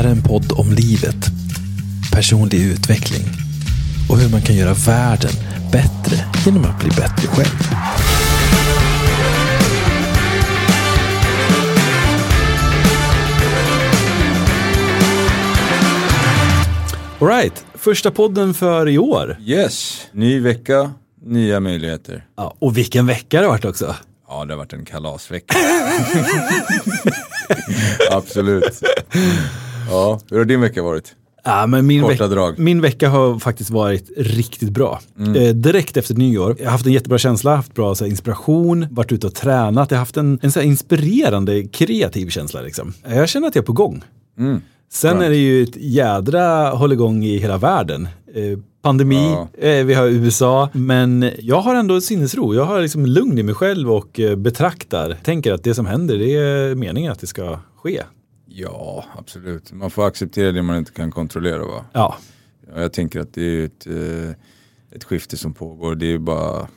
här är en podd om livet, personlig utveckling och hur man kan göra världen bättre genom att bli bättre själv. Alright, första podden för i år. Yes, ny vecka, nya möjligheter. Ja, och vilken vecka det har varit också. Ja, det har varit en kalasvecka. Absolut. Ja, hur har din vecka varit? Ja, men min, Korta veck- drag. min vecka har faktiskt varit riktigt bra. Eh, direkt efter nyår, jag har haft en jättebra känsla, haft bra så här, inspiration, varit ute och tränat, jag har haft en, en så här, inspirerande kreativ känsla. Liksom. Jag känner att jag är på gång. Sen Skönt. är det ju ett jädra hålligång i hela världen. Eh, pandemi, Ja. eh, vi har USA, men jag har ändå sinnesro. Jag har liksom lugn i mig själv och eh, betraktar, tänker att det som händer, det är meningen att det ska ske. Ja, absolut. Man får acceptera det man inte kan kontrollera va? Ja, Ja, jag tänker att det är ett, eh, ett skifte som pågår. Det är bara,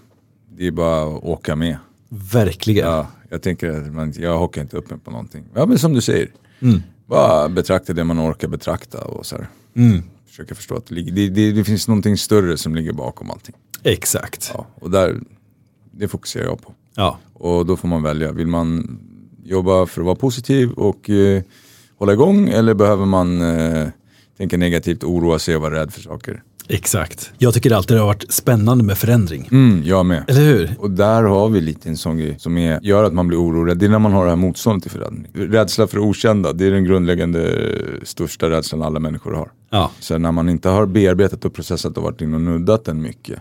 det är bara att åka med. verkligen. Ja, jag tänker att man, jag hakar inte upp mig på någonting. Ja men som du säger. Mm. Bara betrakta det man orkar betrakta och så här. Mm. Försöka förstå att det, det, det, det finns någonting större som ligger bakom allting. Exakt. Ja, och där, det fokuserar jag på. Ja. Och då får man välja. Vill man jobba för att vara positiv och eh, hålla igång eller behöver man eh, tänka negativt, oroa sig och vara rädd för saker? Exakt. Jag tycker alltid det har varit spännande med förändring. Mm, jag med. Eller hur? Och där har vi lite en sån grej som är, gör att man blir orolig. Det är när man har det här motståndet till förändring. Rädsla för det okända, det är den grundläggande största rädslan alla människor har. Ja. Så när man inte har bearbetat och processat och varit in och nuddat den mycket,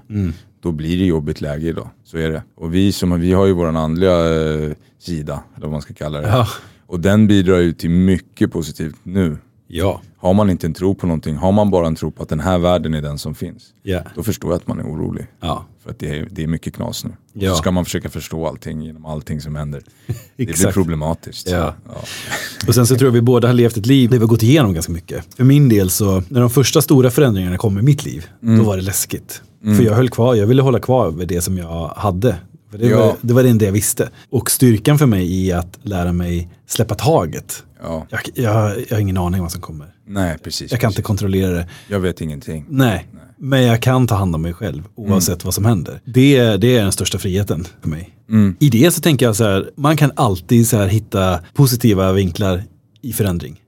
då blir det jobbigt läge idag. Så är det. Och vi, som, vi har ju våran andliga eh, sida, eller vad man ska kalla det. Ja. Och den bidrar ju till mycket positivt nu. Ja. Har man inte en tro på någonting, har man bara en tro på att den här världen är den som finns, Ja. då förstår jag att man är orolig. Ja. För att det är, det är mycket knas nu. Och Ja. Så ska man försöka förstå allting genom allting som händer. Det blir problematiskt. Ja. Ja. Och sen så tror jag vi båda har levt ett liv där vi har gått igenom ganska mycket. För min del så, när de första stora förändringarna kom i mitt liv, då var det läskigt. För jag höll kvar, jag ville hålla kvar vid det som jag hade. Det, Ja. var, det var det enda jag visste. Och styrkan för mig är att lära mig släppa taget. Ja. Jag, jag, jag har ingen aning vad som kommer. Nej, precis. Jag kan inte precis. kontrollera det. Jag vet ingenting. Nej, men jag kan ta hand om mig själv oavsett vad som händer. Det, det är den största friheten för mig. I det så tänker jag så här, man kan alltid så här hitta positiva vinklar i förändring.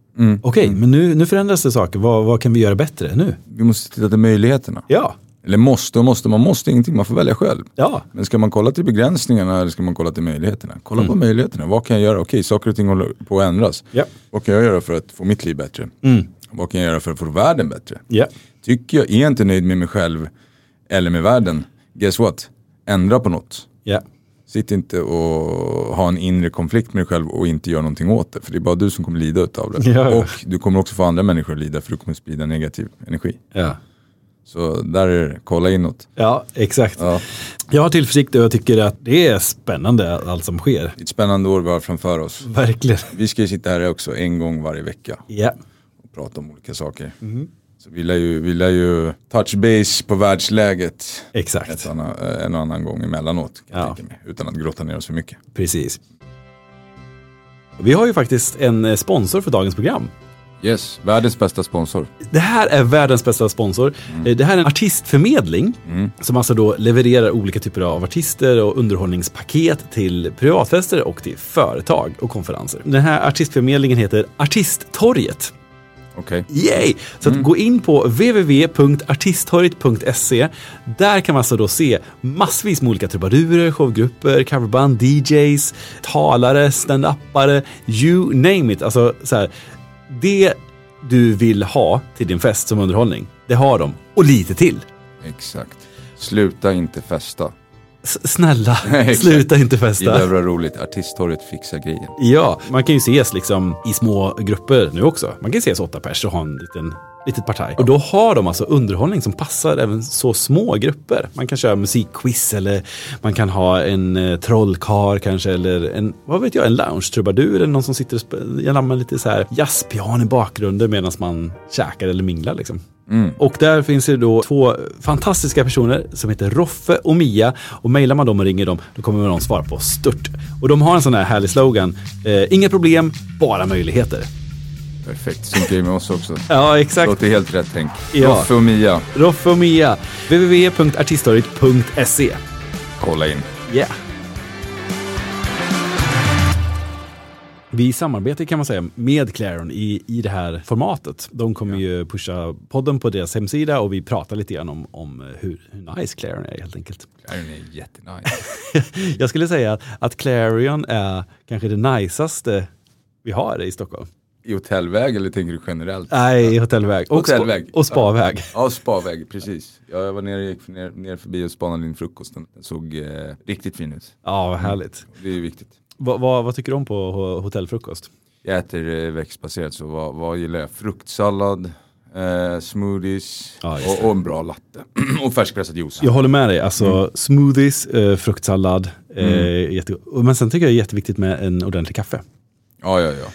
Okej, men nu, nu förändras det saker. Vad, vad kan vi göra bättre nu? Vi måste titta till möjligheterna. Ja, Eller måste och måste, man måste ingenting, man får välja själv. ja, Men ska man kolla till begränsningarna eller ska man kolla till möjligheterna? Kolla på möjligheterna, vad kan jag göra? Okej, saker och ting håller på att ändras. Ja. Vad kan jag göra för att få mitt liv bättre? Vad kan jag göra för att få världen bättre? ja, Tycker jag, är jag inte nöjd med mig själv eller med världen, guess what? Ändra på något. ja. Sitt inte och ha en inre konflikt med dig själv och inte göra någonting åt det. För det är bara du som kommer lida utav det. Ja. Och du kommer också få andra människor att lida för du kommer sprida negativ energi. ja. Så där är det, kolla inåt. Ja, exakt. Ja. Jag har tillförsikt och jag tycker att det är spännande allt som sker. Det är ett spännande år vi har framför oss. Verkligen. Vi ska ju sitta här också en gång varje vecka Ja, och prata om olika saker. Mhm. Så vi lär, ju, vi lär ju touch base på världsläget exakt. ett annan, en och annan gång emellanåt. Kan Ja. mig, utan att grotta ner oss för mycket. Precis. Vi har ju faktiskt en eh, sponsor för dagens program. Yes, världens bästa sponsor. Det här är världens bästa sponsor. Eh, Det här är en artistförmedling som alltså då levererar olika typer av artister och underhållningspaket till privatfester och till företag och konferenser. Den här artistförmedlingen heter Artisttorget. Okej. Yay! Så att gå in på www.artisttorget.se. Där kan man alltså då se massvis med olika trubadurer, showgrupper, coverband, DJs, talare, stand-upare, you name it. Alltså så här, det du vill ha till din fest som underhållning, det har de. Och lite till. Exakt. Sluta inte festa. Snälla, sluta inte festa. behöver ha roligt. Artisttorget fixar grejen. Ja, man kan ju ses liksom i små grupper nu också. Man kan ses åtta pers och ha en liten litet partaj. Och då har de alltså underhållning som passar även så små grupper. Man kan köra musikquiz eller man kan ha en eh, trollkar kanske eller en, vad vet jag, en lounge-trubadur eller någon som sitter och spelar lite så här jazzpiano i bakgrunden medan man käkar eller minglar liksom. Och där finns det då två fantastiska personer som heter Roffe och Mia. Och mejlar man dem och ringer dem, då kommer de svara på stört. Och de har en sån här härlig slogan. Eh, inga problem, bara möjligheter. Perfekt, synkar ju med oss också. Ja, exakt. Låter helt rätt tänk. Ja. Roffe och Mia, Roffe och Mia. www.artiststoryt.se. kolla in. Yeah. Vi samarbetar kan man säga med Claron i, i det här formatet. De kommer ju pusha podden på deras hemsida och vi pratar lite grann om, om hur, hur nice Clarion är helt enkelt. Den är jättenice. Jag skulle säga att Clarion är kanske det najsaste vi har i Stockholm. I hotellväg eller tänker du generellt? Nej, hotellväg. Och, Hotellväg. Spa, och spaväg. Ja, spaväg, precis. Ja, jag var nere, gick ner, ner förbi och spanade in frukosten. Den såg eh, riktigt fin ut. Ja, vad härligt. Det är ju viktigt. Vad, vad, vad tycker du om på ho- hotellfrukost? Jag äter eh, växtbaserat, så vad, vad gillar jag? Fruktsallad, eh, smoothies just och, och en bra latte. och färskpressad juice. Jag håller med dig. Alltså smoothies, eh, fruktsallad. Eh, Mm. Men sen tycker jag det är jätteviktigt med en ordentlig kaffe. Ja, ja, ja.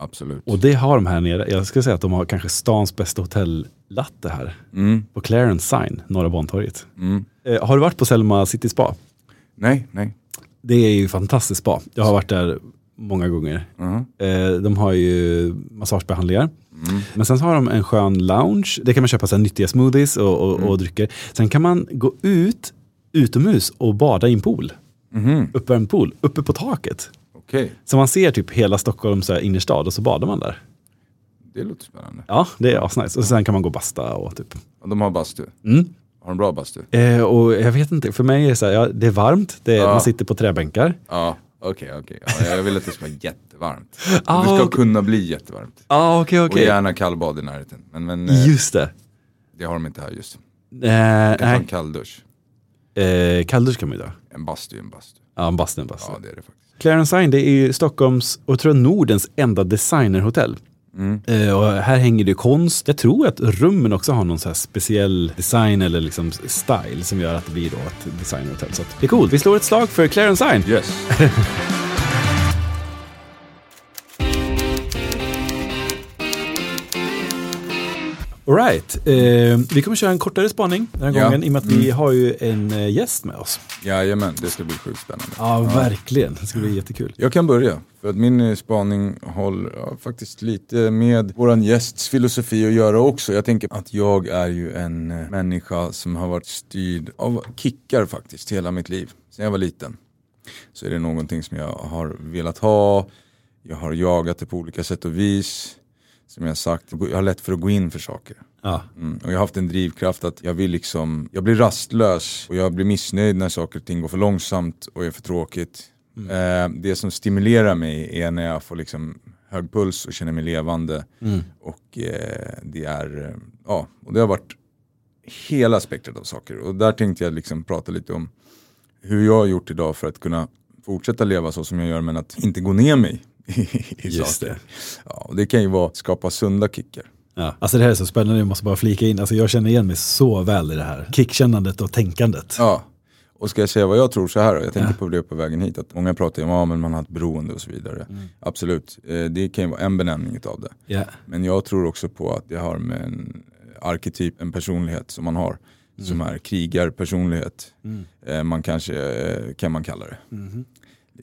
Absolut. Och det har de här nere. Jag skulle säga att de har kanske stans bästa hotellatte här. Mm, På Clarence Sign, Norra Bantorget. mm. Eh, har du varit på Selma City Spa? Nej, nej. Det är ju fantastiskt spa. Jag har varit där många gånger. Mhm. Eh, de har ju massagebehandlingar. Mm. Men sen så har de en skön lounge. Där kan man köpa så här nyttiga smoothies och, och, Mm. och drycker. Sen kan man gå ut utomhus och bada i en pool. Mhm. Uppvärmd pool, uppe på taket. Okej, Så man ser typ hela Stockholm så här innerstad och så badar man där. det låter spännande. Ja, det är asnice. Och sen kan man gå och basta och typ. Och de har bastu. Mm. Har de bra bastu? Eh, och jag vet inte, för mig är det så här, ja, det är varmt, det är, Ja. man sitter på träbänkar. Ja, okej, okej. Ja, jag vill att det ska vara jättevarmt. Ah, det ska okej. kunna bli jättevarmt. Ja, ah, okej, Och okej. gärna kallbad i närheten. Men, men eh, Just det. det har de inte här just. Eh, Jag tar en kalldusch. eh, kalldusch kan man ju ta. En bastu är en bastu. Ja, en bastu, en bastu. Ja, det är det faktiskt. Clarence Sign, det är ju Stockholms, och jag tror Nordens enda designerhotell. Mm. Eh, och här hänger det konst. Jag tror att rummen också har någon så speciell design eller liksom style som gör att det blir då ett designerhotell. Så det är coolt. Vi slår ett slag för Clarence Sign. Yes. Alright, eh, vi kommer köra en kortare spaning den här Ja. gången i och med att vi har ju en eh, gäst med oss. Jajamän, det ska bli sjukt spännande. Ja, verkligen. Det ska bli jättekul. Jag kan börja, för att min eh, spaning håller ja, faktiskt lite med våran gästs filosofi att göra också. Jag tänker att jag är ju en eh, människa som har varit styrd av kickar faktiskt hela mitt liv. Sen jag var liten. Så är det någonting som jag har velat ha. Jag har jagat det på olika sätt och vis. Som jag sagt, jag har lätt för att gå in för saker. Ja, Mm. Och jag har haft en drivkraft att jag vill liksom, jag blir rastlös och jag blir missnöjd när saker och ting går för långsamt och är för tråkigt. Eh, det som stimulerar mig är när jag får liksom hög puls och känner mig levande. Och eh, det är, ja, och det har varit hela spektrat av saker. Och där tänkte jag liksom prata lite om hur jag har gjort idag för att kunna fortsätta leva så som jag gör men att inte gå ner mig i, Just saker. det. Ja, och det kan ju vara att skapa sunda kickar. ja. Alltså det här är så spännande, jag måste bara flika in. Alltså jag känner igen mig så väl i det här. Kickkännandet och tänkandet. Ja, och ska jag säga vad jag tror så här då? Jag tänkte på det på vägen hit, att många pratar om att ja, man har ett beroende och så vidare. Absolut, eh, det kan ju vara en benämning av det. Ja. Men jag tror också på att det har med en arketyp, en personlighet som man har. Som är krigarpersonlighet. Eh, man kanske, eh, kan man kalla det.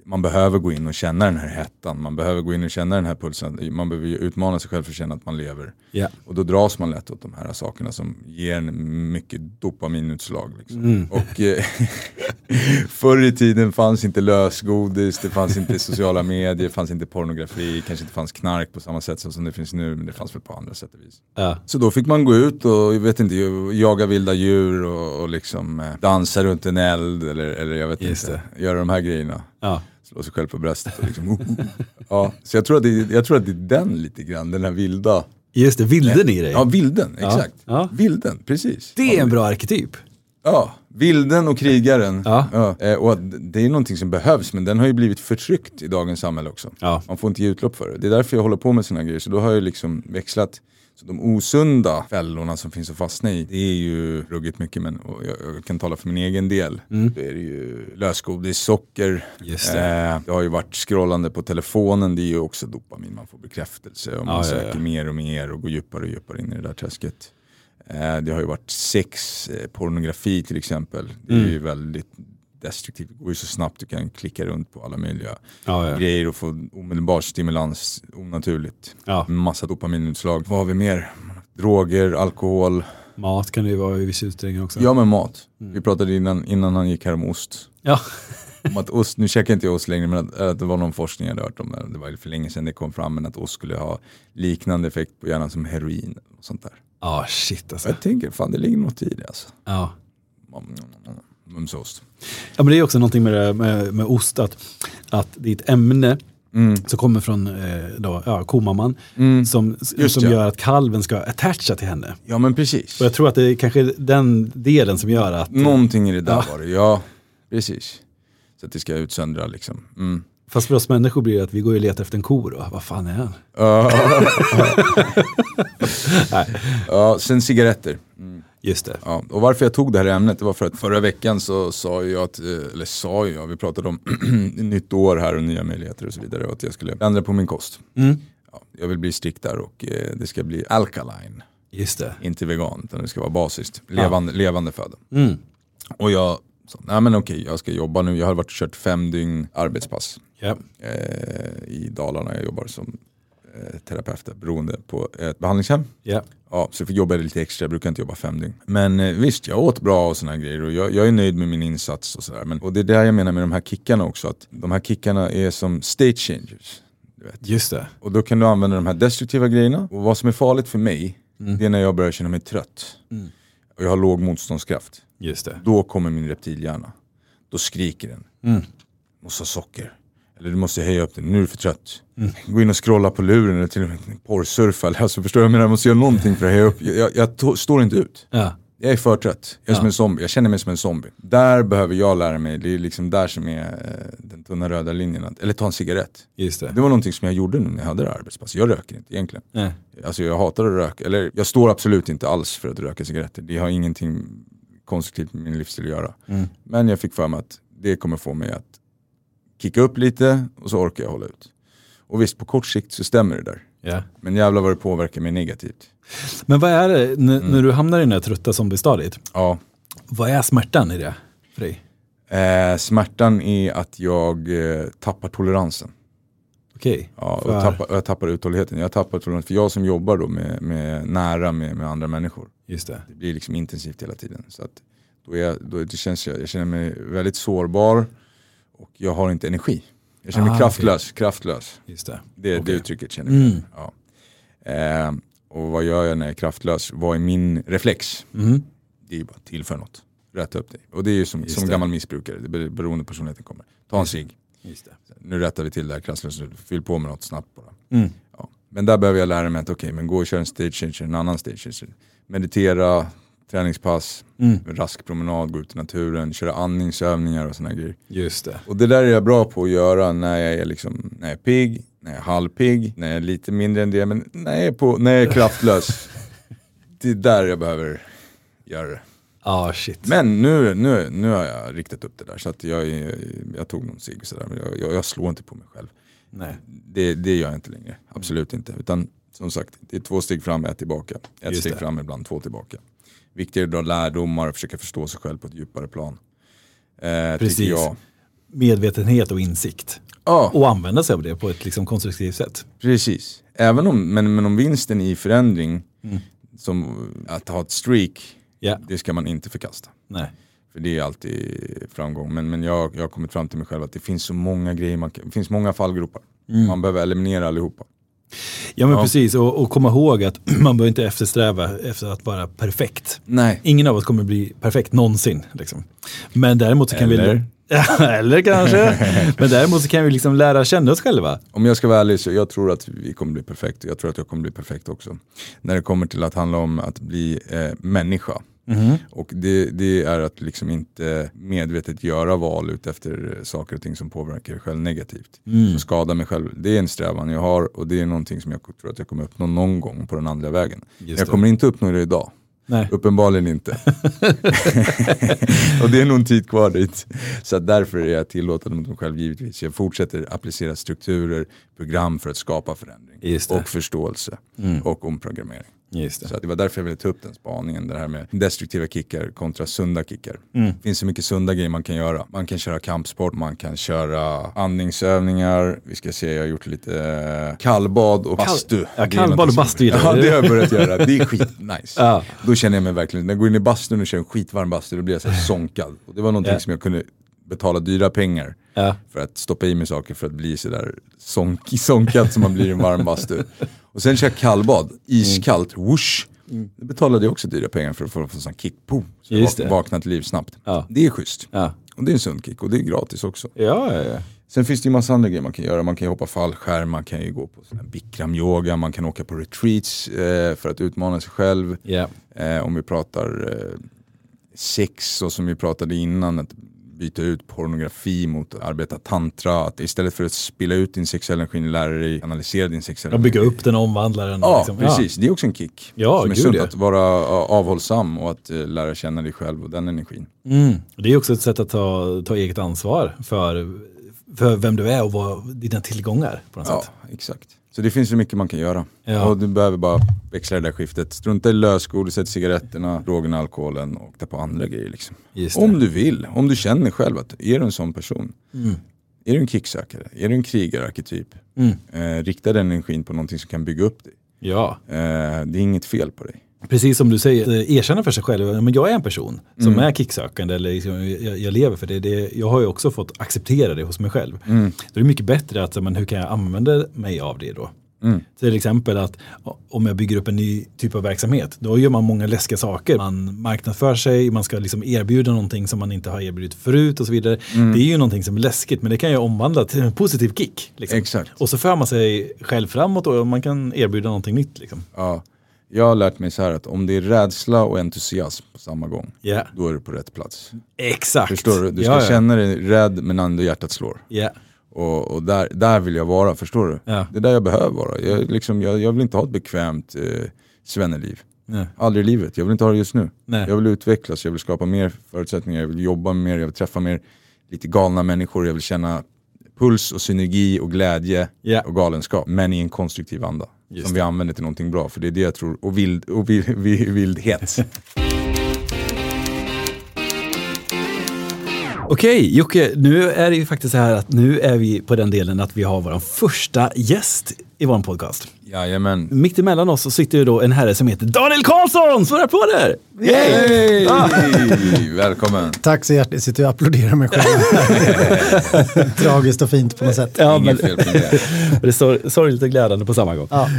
Man behöver gå in och känna den här hettan, man behöver gå in och känna den här pulsen. Man behöver utmana sig själv för att känna att man lever. Ja. Och då dras man lätt åt de här sakerna som ger en mycket dopaminutslag. Liksom. Och eh, förr i tiden fanns inte lösgodis, det fanns inte sociala medier, det fanns inte pornografi, kanske inte fanns knark på samma sätt som det finns nu, men det fanns väl på andra sätt och vis. Ja. Så då fick man gå ut och jag vet inte, jaga vilda djur och, och liksom eh, dansa runt en eld eller, eller jag vet Just inte, göra de här grejerna. Ja. Slå sig själv på bröstet och liksom, oh, oh. ja, Så jag tror, att det, jag tror att det är den lite grann, den här vilda Just det, vilden i dig. Ja, vilden, Ja, exakt. ja. Vilden, precis. Det är en bra arketyp. Ja, vilden och krigaren. Ja. Eh, och det är någonting som behövs, men den har ju blivit förtryckt i dagens samhälle också. Ja. Man får inte ge utlopp för det. Det är därför jag håller på med sådana grejer. Så då har jag liksom växlat. Så de osunda fällorna som finns att fastna i, det är ju ruggigt mycket. Men jag, jag kan tala för min egen del. Då är det ju lösgodis, socker. Mm. Just det. Eh, det har ju varit scrollande på telefonen, det är ju också dopamin. Man får bekräftelse och man Ja, ja, söker ja. mer och mer och går djupare och djupare in i det där träsket. Eh, det har ju varit sex, eh, pornografi till exempel. Det är Mm. ju väldigt destruktivt. Det går ju så snabbt, du kan klicka runt på alla möjliga Ja, ja. grejer och få omedelbar stimulans onaturligt. ja. Massa dopaminutslag. Vad har vi mer? Droger, alkohol. Mat kan det ju vara i viss utsträckning också. Ja men mat. Vi pratade innan, innan han gick här om ost. Ja. Om att ost, nu käkar inte jag ost längre men att, att det var någon forskning jag hade hört om, det var för länge sedan det kom fram, men att ost skulle ha liknande effekt på hjärnan som heroin. Och sånt där. Ja, shit alltså. Jag tänker, fan det ligger något i det alltså. Ja. Mumsost. Ja men det är också någonting med, det, med, med ost, att, att det är ett ämne som kommer från eh, då, ja, komamman som, Just som ja. gör att kalven ska attacha till henne. Ja men precis. Och jag tror att det är kanske den delen som gör att, Någonting i det där Ja. var det, ja. Precis. Så att det ska utsöndra liksom. Mm. fast för oss människor blir det att vi går och letar efter en ko då. Vad fan är han? Ja. ja, sen cigaretter. Just det. Ja, och varför jag tog det här ämnet det var för att förra veckan så sa jag att, eh, eller sa jag, vi pratade om nytt år här och nya möjligheter och så vidare och att jag skulle ändra på min kost. Mm. Ja, jag vill bli strikt där och eh, det ska bli alkaline, Just det. inte vegan utan det ska vara basiskt, levande, levande föda. Mm. Och jag sa, nej men okej jag ska jobba nu, jag har varit och kört fem dygn arbetspass Ja. eh, i Dalarna, jag jobbar som eh, terapeut där, beroende på ett behandlingshem. Ja. Ja, så jag fick jobba lite extra, jag brukar inte jobba fem dygn. Men eh, visst, jag åt bra och såna grejer och jag, jag är nöjd med min insats och sådär. Och det är det jag menar med de här kickarna också, att de här kickarna är som state changers. Just det. Och då kan du använda de här destruktiva grejerna. Och vad som är farligt för mig, Mm. det är när jag börjar känna mig trött. Och jag har låg motståndskraft. Just det. Då kommer min reptilhjärna. Då skriker den. Mm. Måste ha socker. Eller du måste höja upp den, nu är du för trött. Mm. Gå in och scrolla på luren eller till och med porrsurfa. Alltså, förstår du? Jag menar, jag måste göra någonting för att höja upp. Jag, jag, står inte ut. Ja. Jag är för trött. Jag är Ja. som en zombie. Jag känner mig som en zombie. Där behöver jag lära mig, det är liksom där som är eh, den tunna röda linjen. Eller ta en cigarett. Just det. Det var någonting som jag gjorde nu när jag hade det här arbetspass. Jag röker inte egentligen. Nej. Alltså jag hatar att röka, eller jag står absolut inte alls för att röka cigaretter. Det har ingenting konstruktivt med min livsstil att göra. Mm. Men jag fick för mig att det kommer få mig att kicka upp lite och så orkar jag hålla ut. Och visst, på kort sikt så stämmer det där. Ja. Men jävlar vad det påverkar mig negativt. Men vad är det, n- Mm. när du hamnar i den här trötta zombiestadiet, Ja, vad är smärtan i det för dig? eh, smärtan är att jag eh, tappar toleransen. Okej. Ja, För- och tappar, jag tappar uthålligheten. Jag tappar toleransen. För jag som jobbar då med, med nära med, med andra människor. Just det. Det blir liksom intensivt hela tiden. Så att då är jag, då det känns jag, jag känner mig väldigt sårbar och jag har inte energi. Jag känner mig Ah, kraftlös, kraftlös. Just det. Det, det Okej. uttrycket känner jag. Mm. Ja. Eh, och vad gör jag när jag är kraftlös? Vad är min reflex? Mm. Det är ju bara att tillföra något. Rätta upp dig. Och det är ju som, Just som det. gammal missbrukare, det är beroende personligheten kommer. Ta en cigg, det. nu rättar vi till det här kraftlöst, fyll på med något snabbt bara. Mm. Ja. Men där behöver jag lära mig att okej, men gå och köra en stage changer, en annan stage changer. Meditera, träningspass, Mm. rask promenad, gå ut i naturen, köra andningsövningar och sådana grejer. Just det. Och det där är jag bra på att göra när jag är, liksom, när jag är pigg, när jag är halvpigg, när jag är lite mindre än det, men när jag är, på, när jag är kraftlös. det är där jag behöver göra det. Ja, shit. Men nu, nu, nu har jag riktat upp det där, så att jag, jag tog någon cigg sådär, men jag, jag, jag slår inte på mig själv. Nej. Det, det gör jag inte längre, absolut inte. Utan som sagt, det är två steg fram, ett tillbaka. Ett Just steg det. fram, ibland två tillbaka. Viktigare att dra lärdomar och försöka förstå sig själv på ett djupare plan. Eh, Precis. Medvetenhet och insikt. Ja, Och använda sig av det på ett liksom konstruktivt sätt. precis. Även om, men, men om vinsten i förändring, Mm. som att ha ett streak, Ja. det ska man inte förkasta. Nej. För det är alltid framgång. Men, men jag, jag har kommit fram till mig själv att det finns så många grejer, man, det finns många fallgropar. Man behöver eliminera allihopa. Ja men Ja. precis, och, och komma ihåg att man behöver inte eftersträva efter att vara perfekt. Nej. Ingen av oss kommer bli perfekt någonsin. Liksom. Men däremot så kan Eller? vi... Eller kanske. Men däremot så kan vi liksom lära känna oss själva. Om jag ska vara ärlig så jag tror att vi kommer bli perfekt jag tror att jag kommer bli perfekt också. När det kommer till att handla om att bli eh, människa. Och det, det är att liksom inte medvetet göra val ut efter saker och ting som påverkar dig själv negativt. Som skadar mig själv. Det är en strävan jag har och det är någonting som jag tror att jag kommer uppnå någon gång på den andliga vägen. Jag kommer inte uppnå det idag. Nej. Uppenbarligen inte. och det är nog en tid kvar dit. Så därför är jag tillåtande mot mig själv givetvis. Jag fortsätter applicera strukturer, program för att skapa förändring. Och förståelse. Och omprogrammering. Just det. Så det var därför jag ville ta upp den spaningen, det här med destruktiva kickar kontra sunda kickar. Det finns så mycket sunda grejer man kan göra. Man kan köra kampsport, man kan köra andningsövningar, vi ska se, jag har gjort lite eh, kallbad och bastu. ja, Det är kallbad och bastu Ja, det har jag börjat göra. Det är skitnice. Ja. Då känner jag mig verkligen, när jag går in i bastun och kör en skitvarm bastu, då blir jag så här sonkad. Och det var någonting Ja. som jag kunde betala dyra pengar Ja. för att stoppa i mig saker för att bli sådär sonk, sonkad som man blir i en varm bastu. Och sen kör jag kallbad, iskallt, whoosh. Det betalade jag också dyra pengar för att få en sån kick, boom. Så jag Just vak- det. vaknar till liv snabbt. Ja. Det är schysst. Ja. Och det är en sund kick och det är gratis också. Ja, ja, ja. Sen finns det ju massa andra grejer man kan göra. Man kan ju hoppa fallskärm, man kan ju gå på sån här bikram-yoga, man kan åka på retreats eh, för att utmana sig själv. Ja. Eh, om vi pratar eh, sex och som vi pratade innan, att byta ut pornografi mot att arbeta tantra. Att istället för att spilla ut din sexuella energi, lära dig analysera din sexuella Och bygga energi. upp den och omvandla den. Ja, liksom. precis. Det är också en kick. Ja, som är sunt ja. att vara ja, avhållsam och att eh, lära känna dig själv och den energin. Mm. Det är också ett sätt att ta, ta eget ansvar för, för vem du är och vad, dina tillgångar på något Ja, sätt. exakt. Så det finns så mycket man kan göra. Ja. Och du behöver bara växla det där skiftet. Strunta i lösgodiset, cigaretterna, drogerna, alkoholen och ta på andra grejer. Liksom. Om du vill, om du känner själv att är du en sån person, Mm. är du en kicksökare, är du en krigararketyp, Mm. eh, rikta den energin på någonting som kan bygga upp dig. Ja, Eh, det är inget fel på dig. Precis som du säger, eh, erkänna för sig själv, men jag är en person som Mm. är kicksökande eller liksom, jag, jag lever för det. det. Jag har ju också fått acceptera det hos mig själv. Mm. Då är det mycket bättre att, men hur kan jag använda mig av det då? Mm. Till exempel att om jag bygger upp en ny typ av verksamhet, då gör man många läskiga saker. Man marknadsför sig, man ska liksom erbjuda någonting som man inte har erbjudit förut och så vidare. Mm. Det är ju någonting som är läskigt, men det kan jag omvandla till en positiv kick. Liksom. Exakt. Och så för man sig själv framåt och man kan erbjuda någonting nytt. Liksom. Ja. Jag har lärt mig så här att om det är rädsla och entusiasm på samma gång, Ja, då är du på rätt plats. exakt. Förstår du? Du ska ja, ja. känna dig rädd men ändå hjärtat slår. Ja, Och, och där, där vill jag vara, förstår du? Ja. Det är där jag behöver vara. Jag, liksom, jag, jag vill inte ha ett bekvämt eh, svenneliv. nej, Aldrig i livet, jag vill inte ha det just nu. nej. Jag vill utvecklas, jag vill skapa mer förutsättningar, jag vill jobba mer, jag vill träffa mer lite galna människor, jag vill känna puls och synergi och glädje Ja. och galenskap. Men i en konstruktiv anda. Just som det. vi använder till någonting bra, för det är det jag tror. Och, vild, och vi, vi, vildhet. Okej, Jocke, nu är det ju faktiskt så här att nu är vi på den delen att vi har vår första gäst i vår podcast. Jajamän. Mitt emellan oss så sitter ju då en herre som heter Daniel Karlsson! Så applåder! Yay! Ah. Välkommen. Tack så hjärtligt. Jag sitter och applåderar mig själv. Tragiskt och fint på något sätt. Ja, men, Inget fel på det. det är sor- sorgligt och glädjande på samma gång. Ja.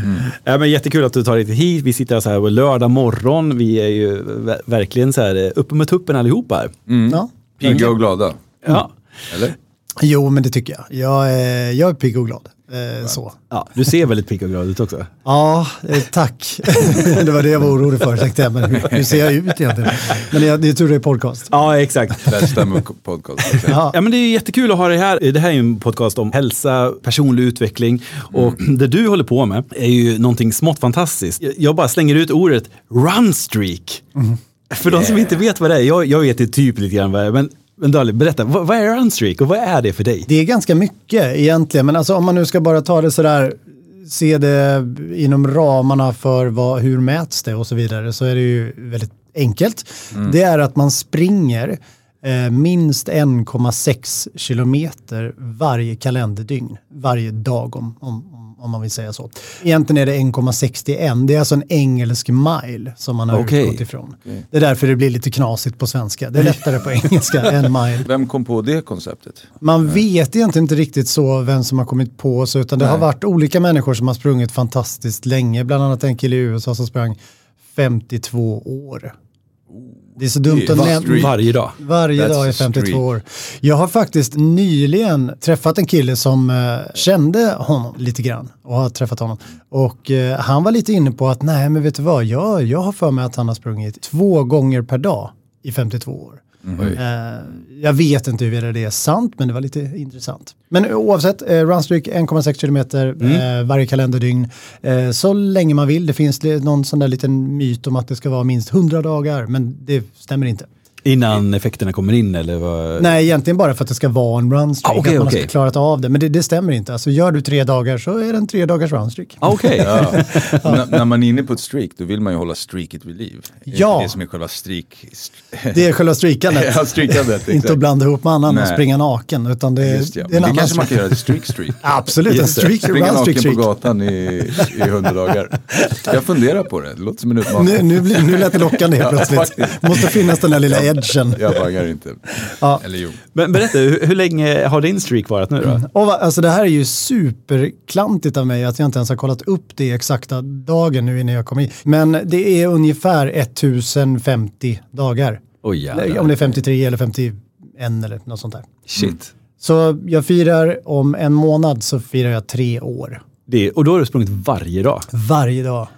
Ja, men jättekul att du tar dig hit. Vi sitter så här på lördag morgon. Vi är ju ver- verkligen så här eh, uppe med tuppen allihopa. här. Ja. Pigga och glada. Ja. Eller? Jo, men det tycker jag. Jag är, jag är pigg och glad. Eh, så. ja, du ser väldigt pigg och glad ut också. Ja, eh, tack. det var det jag var orolig för, tänkte jag. Men hur, hur ser jag ut egentligen? Men jag, det är tur det är podcast. Ja, exakt. Med podcast. Ja. Ja, men det är jättekul att ha dig här. Det här är en podcast om hälsa, personlig utveckling och det du håller på med är ju någonting smått fantastiskt. Jag- bara slänger ut ordet runstreak. För de som inte vet vad det är, jag, jag vet ju typ lite grann vad det är, men, men Dali, berätta, vad, vad är runstreak och vad är det för dig? Det är ganska mycket egentligen, men alltså om man nu ska bara ta det sådär, se det inom ramarna för vad, hur mäts det och så vidare, så är det ju väldigt enkelt. Det är att man springer eh, minst 1,6 kilometer varje kalenderdygn, varje dag om, om, om- om man vill säga så. Egentligen är det 1,61, det är alltså en engelsk mile som man har Okej. utgått ifrån. Det är därför det blir lite knasigt på svenska. Det är lättare på engelska än mile. Vem kom på det konceptet? Man vet egentligen inte riktigt så vem som har kommit på så, utan det har Nej. varit olika människor som har sprungit fantastiskt länge. Bland annat en kille i USA som sprang 52 år. Det är så dumt att nämna. Varje dag. Varje That's dag a 52 streak. år. Jag har faktiskt nyligen träffat en kille som eh, kände honom lite grann och har träffat honom. Och eh, han var lite inne på att nej men vet du vad, jag, jag har för mig att han har sprungit två gånger per dag i 52 år. Oj. Eh, jag vet inte huruvida det är sant, men det var lite intressant. Men oavsett, eh, runstreak 1,6 kilometer eh, varje kalenderdygn. Eh, så länge man vill. Det finns någon sån där liten myt om att det ska vara minst 100 dagar, men det stämmer inte. Innan effekterna kommer in eller vad? Nej, egentligen bara för att det ska vara en runstreak, Ah, okej, att man okej. ska klarat av det. Men det, det stämmer inte. Alltså, gör du tre dagar så är det en tre dagars runstreak. Ah, Okej. Ja. N- när man är inne på ett streak då vill man ju hålla streaket vid liv. Det är Ja. Det som är själva streak... Det är själva streakandet. ja, streakandet. inte att blanda ihop med annan och Nej. springa naken. Utan det, Just ja. det är en det annan kanske man streak. kan göra till streak streak. Absolut, en streak, Springa streak naken på gatan i, i hundra dagar. Jag funderar på det, det låter som en utmaning. Nu, nu, blir- nu lät det lockande helt Ja, plötsligt. Måste finnas den där lilla edgen. Jag bangar inte. Ja. Eller jo. Men berätta, hur, hur länge har din streak varit nu då? Och va, alltså det här är ju superklantigt av mig att jag inte ens har kollat upp det exakta dagen nu innan jag kom in. Men det är ungefär 1050 dagar. Jävlar. Om det är 53 eller 51 eller något sånt där. Shit. Så jag firar om en månad så firar jag tre år. Det, och då har du sprungit varje dag? Varje dag.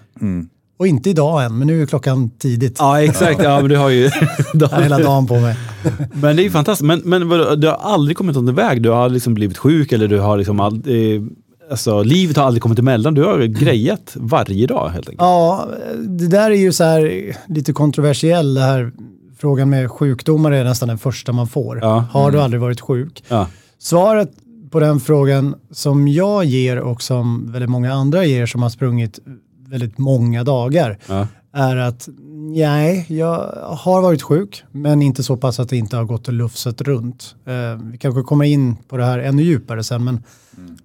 Och inte idag än, men nu är klockan tidigt. Ja exakt, ja men du har ju... Jag har hela dagen på mig. men det är ju fantastiskt. Men, men du har aldrig kommit någon väg? Du har liksom blivit sjuk eller du har liksom aldrig... Alltså livet har aldrig kommit emellan. Du har grejat varje dag helt enkelt. Ja, det där är ju så här lite kontroversiell. Det här frågan med sjukdomar är nästan den första man får. Ja. Har du aldrig varit sjuk? Ja. Svaret på den frågan som jag ger och som väldigt många andra ger som har sprungit väldigt många dagar Ja. är att nej, jag har varit sjuk men inte så pass att det inte har gått och lufsat runt. Eh, vi kanske kommer in på det här ännu djupare sen men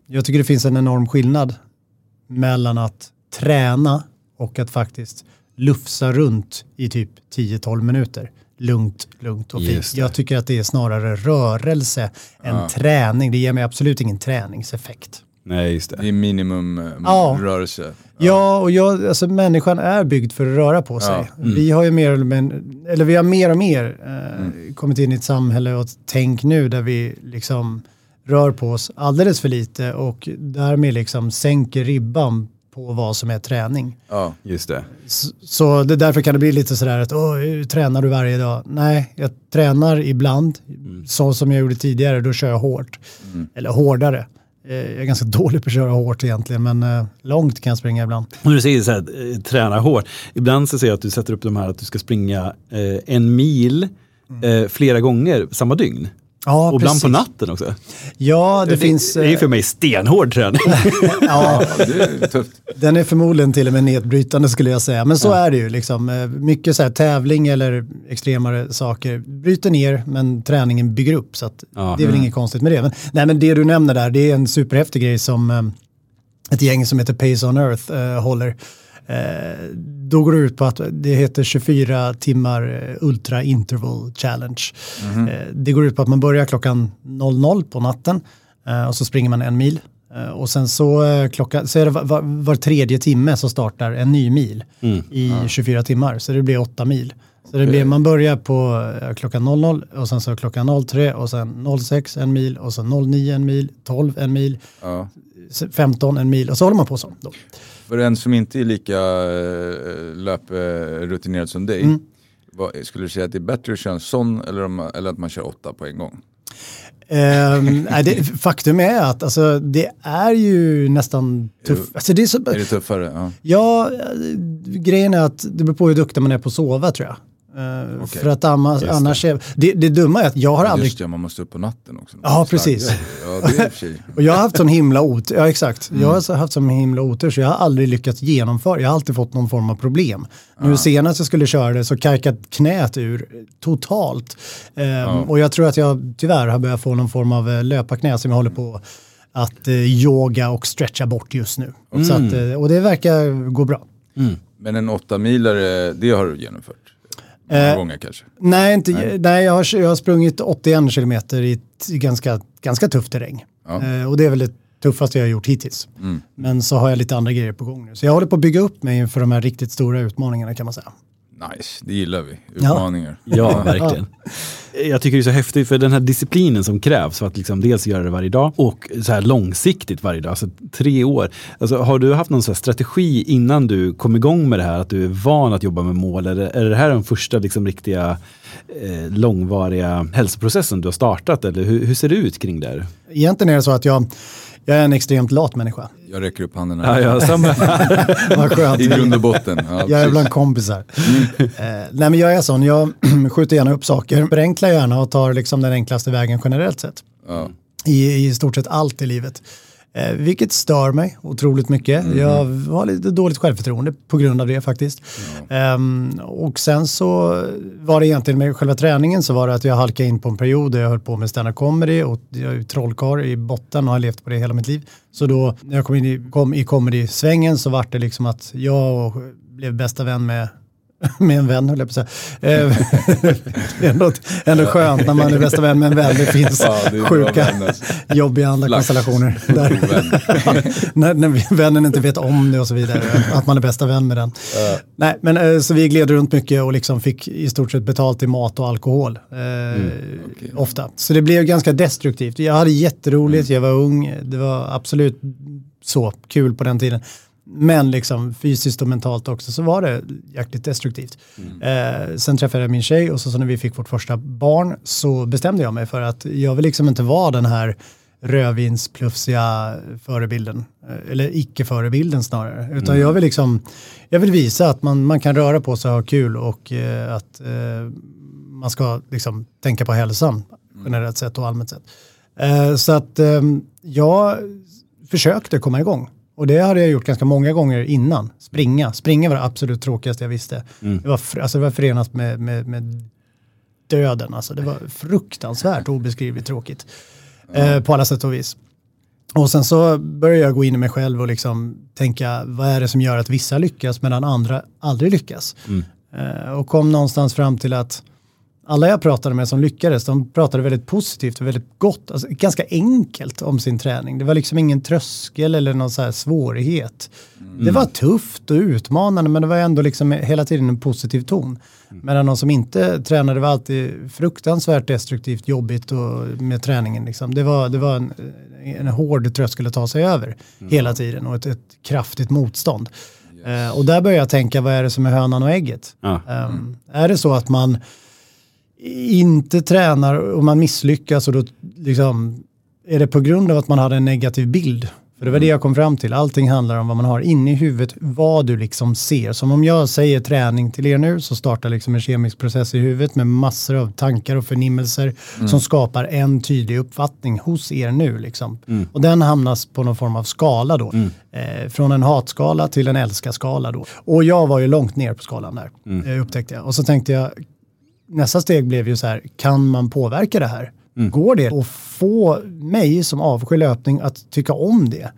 jag tycker det finns en enorm skillnad mellan att träna och att faktiskt lufsa runt i typ 10-12 minuter. Lugnt, lugnt och fint. Jag tycker att det är snarare rörelse än träning. Det ger mig absolut ingen träningseffekt. Nej just det. Det är minimum eh, Ja. rörelse. Ja, och jag, alltså, människan är byggd för att röra på sig. Vi har ju mer, eller men- eller vi har mer och mer eh, kommit in i ett samhälle och ett tänk nu där vi liksom rör på oss alldeles för lite och därmed liksom sänker ribban på vad som är träning. Ja. Just det. S- Så det, därför kan det bli lite sådär att Åh, tränar du varje dag? Nej, jag tränar ibland, så som jag gjorde tidigare, då kör jag hårt. Eller hårdare. Eh, Jag är ganska dålig på att köra hårt egentligen, men eh, långt kan jag springa ibland. Och du säger så här, eh, träna hårt. Ibland så ser jag att du sätter upp de här att du ska springa en mil eh, flera gånger samma dygn. Ja, och ibland på natten också. Ja, det, finns... det är ju eh, för mig stenhård träning. ja, ja, det är tufft. den är förmodligen till och med nedbrytande skulle jag säga. Men så är det ju. Liksom. Eh, Mycket så här, tävling eller extremare saker bryter ner, men träningen bygger upp. Så att Ja. det är väl inget konstigt med det. Men, nej, men det du nämner där, det är en superhäftig grej som eh, ett gäng som heter Pace on Earth eh, håller. Eh, då går det ut på att det heter 24 timmar eh, Ultra Interval Challenge. Eh, det går ut på att man börjar klockan 00 på natten och så springer man en mil. Och sen så, klocka, så är det var, var, tredje timme så startar en ny mil i 24 timmar. Så det blir åtta mil. Så det blir, man börjar på klockan 00 och sen så klockan 03 och sen 06 en mil och sen 09 en mil, 12 en mil, Ja. 15 en mil och så håller man på så. Då. För en som inte är lika uh, löprutinerad som dig, Mm. vad, skulle du säga att det är bättre att köra en sån eller, om, eller att man kör åtta på en gång? Ehm, nej, det, faktum är att alltså, det är ju nästan tufft. Alltså, det är så, Är det tuffare? Ja. ja, eh, grejen är att det beror på hur duktig man är på att sova tror jag. Eh, Okej. För att annars, annars är, det, det dumma är att jag har aldrig Just det, man måste upp på natten också. Ja, precis. Ja, och jag har haft sån himla otur, ja exakt. Jag Mm. har så- haft sån himla otur så jag har aldrig lyckats genomföra, jag har alltid fått någon form av problem. Nu senast jag skulle köra det så karkat knät ur totalt. Ehm, Och jag tror att jag tyvärr har börjat få någon form av eh, löparknä som jag håller på att eh, yoga och stretcha bort just nu. Så att, eh, och det verkar gå bra. Men en åtta milare, det har du genomfört? Många Eh, gånger kanske? Nej, inte, nej. jag, har, jag har sprungit 81 kilometer i ett ganska, ganska tufft terräng. Ja. Mm. Eh, och det är väl det tuffaste jag har gjort hittills. Men så har jag lite andra grejer på gång nu. Så jag håller på att bygga upp mig inför de här riktigt stora utmaningarna kan man säga. Nice, det gillar vi. Utmaningar. Ja, verkligen. Jag tycker det är så häftigt för den här disciplinen som krävs för att liksom dels göra det varje dag och så här långsiktigt varje dag, alltså tre år. Alltså, har du haft någon så här strategi innan du kom igång med det här, att du är van att jobba med mål? Eller är det här den första liksom, riktiga eh, långvariga hälsoprocessen du har startat? Eller hur, hur ser det ut kring det här? Egentligen är det så att jag, jag är en extremt lat människa. Jag räcker upp handen Ja, här. ja, samma. Vad skönt. I grund och botten. Ja, Jag är bland kompisar. Eh, nej men jag är sån, jag skjuter gärna upp saker, förenklar gärna och tar liksom den enklaste vägen generellt sett. ja. I, i stort sett allt i livet. Eh, vilket stör mig otroligt mycket. Jag har lite dåligt självförtroende på grund av det faktiskt. Ehm, och sen så var det egentligen med själva träningen så var det att jag halkade in på en period där jag höll på med stand-up comedy och jag är ju trollkarl i botten och har levt på det hela mitt liv. Så då när jag kom in i, kom i comedy-svängen så var det liksom att jag blev bästa vän med med en vän höll jag på att säga. Eh, det är ändå, ändå skönt när man är bästa vän med en vän. Det finns Ja, det sjuka, jobbiga andra Flax. konstellationer. Där, när, när vännen inte vet om det och så vidare. Att man är bästa vän med den. Nej, men eh, så vi gled runt mycket och liksom fick i stort sett betalt i mat och alkohol. Eh, Ofta. Så det blev ganska destruktivt. Jag hade jätteroligt, jag var ung. Det var absolut så kul på den tiden. Men liksom fysiskt och mentalt också så var det jäkligt destruktivt. Eh, sen träffade jag min tjej och så, så när vi fick vårt första barn så bestämde jag mig för att jag vill liksom inte vara den här rödvinsplufsiga förebilden. Eh, Eller icke-förebilden snarare. Utan jag vill liksom, jag vill visa att man, man kan röra på sig och ha kul och eh, att eh, man ska liksom tänka på hälsan generellt sett och allmänt sett. Eh, så att eh, jag försökte komma igång. Och det hade jag gjort ganska många gånger innan. Springa. Springa var det absolut tråkigaste jag visste. Det, var, fr- alltså det var förenat med, med, med döden. Alltså det var fruktansvärt obeskrivligt tråkigt. Eh, på alla sätt och vis. Och sen så började jag gå in i mig själv och liksom tänka vad är det som gör att vissa lyckas medan andra aldrig lyckas. Eh, och kom någonstans fram till att alla jag pratade med som lyckades, de pratade väldigt positivt och väldigt gott, alltså ganska enkelt om sin träning. Det var liksom ingen tröskel eller någon så här svårighet. Det var tufft och utmanande men det var ändå liksom hela tiden en positiv ton. Medan de som inte tränade var alltid fruktansvärt destruktivt jobbigt och med träningen. Liksom. Det var, det var en, en hård tröskel att ta sig över hela tiden och ett, ett kraftigt motstånd. Eh, och där började jag tänka, vad är det som är hönan och ägget? Ja. Ehm, är det så att man inte tränar och man misslyckas och då liksom, är det på grund av att man hade en negativ bild? För det var det jag kom fram till. Allting handlar om vad man har inne i huvudet, vad du liksom ser. Som om jag säger träning till er nu så startar liksom en kemisk process i huvudet med massor av tankar och förnimmelser som skapar en tydlig uppfattning hos er nu. Liksom. Och den hamnas på någon form av skala då. Eh, från en hatskala till en älska-skala då. Och jag var ju långt ner på skalan där, eh, upptäckte jag. Och så tänkte jag, nästa steg blev ju så här, kan man påverka det här? Går det att få mig som avskyr löpning att tycka om det?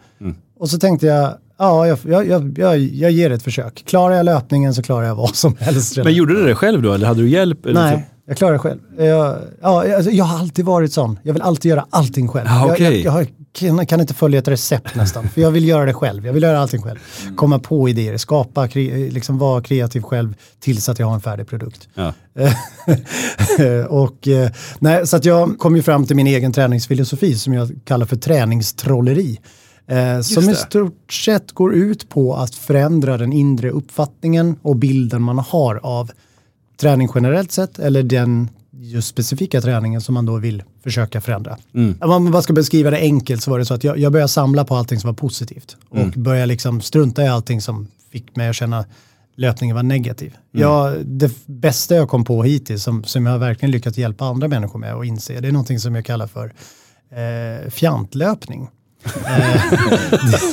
Och så tänkte jag, ja, jag, jag, jag, jag, jag ger det ett försök. Klarar jag löpningen så klarar jag vad som helst. Men gjorde du det själv då eller hade du hjälp? Eller Nej, jag klarar det själv. Jag, ja, alltså, jag har alltid varit sån. Jag vill alltid göra allting själv. Ah, jag, okej. jag, jag har, kan, kan inte följa ett recept nästan. För jag vill göra det själv. Jag vill göra allting själv. Komma på idéer, skapa, kre, liksom vara kreativ själv tills att jag har en färdig produkt. Ja. och, eh, nej, så att jag kom ju fram till min egen träningsfilosofi som jag kallar för träningstrolleri. Eh, som i stort sett går ut på att förändra den inre uppfattningen och bilden man har av träning generellt sett eller den just specifika träningen som man då vill försöka förändra. Om man bara ska beskriva det enkelt så var det så att jag, jag började samla på allting som var positivt och började liksom strunta i allting som fick mig att känna löpningen var negativ. Jag, det bästa jag kom på hittills som, som jag verkligen lyckats hjälpa andra människor med att inse, det är någonting som jag kallar för eh, fjantlöpning.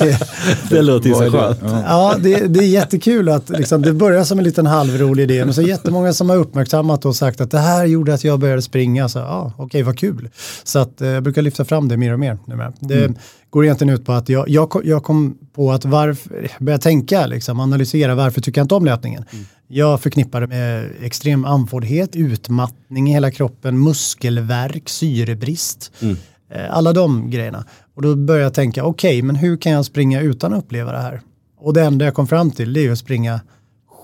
Det, Det låter ju så skönt. Ja. Det, det är jättekul att liksom, det börjar som en liten halvrolig idé, men så är jättemånga som har uppmärksammat och sagt att det här gjorde att jag började springa. Så, ja, okej, vad kul. Så att, eh, jag brukar lyfta fram det mer och mer. numera. Det går egentligen ut på att jag, jag, kom- jag kom på att varför, börja tänka, liksom, analysera varför tycker jag inte om löpningen. Jag förknippar det med extrem andfåddhet, utmattning i hela kroppen, muskelvärk, syrebrist. Eh, Alla de grejerna. Och då började jag tänka, okej, men hur kan jag springa utan att uppleva det här? Och det enda jag kom fram till det är ju att springa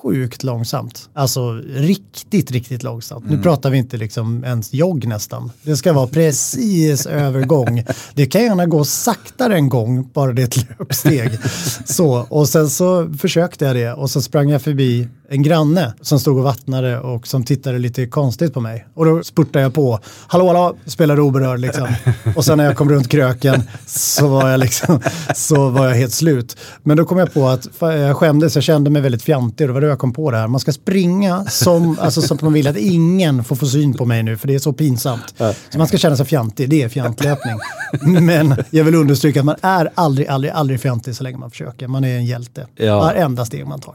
sjukt långsamt. Alltså riktigt, riktigt långsamt. Nu pratar vi inte liksom ens jogg nästan. Det ska vara precis övergång. Det kan gärna gå saktare en gång, bara det är ett löpsteg. Så, och sen så försökte jag det och så sprang jag förbi en granne som stod och vattnade och som tittade lite konstigt på mig. Och då spurtade jag på, hallå hallå, spelade oberörd liksom. Och sen när jag kom runt kröken så var jag liksom, så var jag helt slut. Men då kom jag på att jag skämdes, jag kände mig väldigt fjantig och det var då jag kom på det här. Man ska springa som, alltså som man vill att ingen får få syn på mig nu för det är så pinsamt. Så man ska känna sig fjantig, det är fjantlöpning. Men jag vill understryka att man är aldrig, aldrig, aldrig fjantig så länge man försöker. Man är en hjälte. Ja. Varenda steg man tar.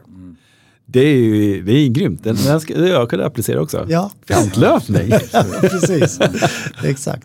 Det är ju det är grymt. Den, den ska jag kunna applicera också. Ja. Fjantlöpning. Precis, exakt.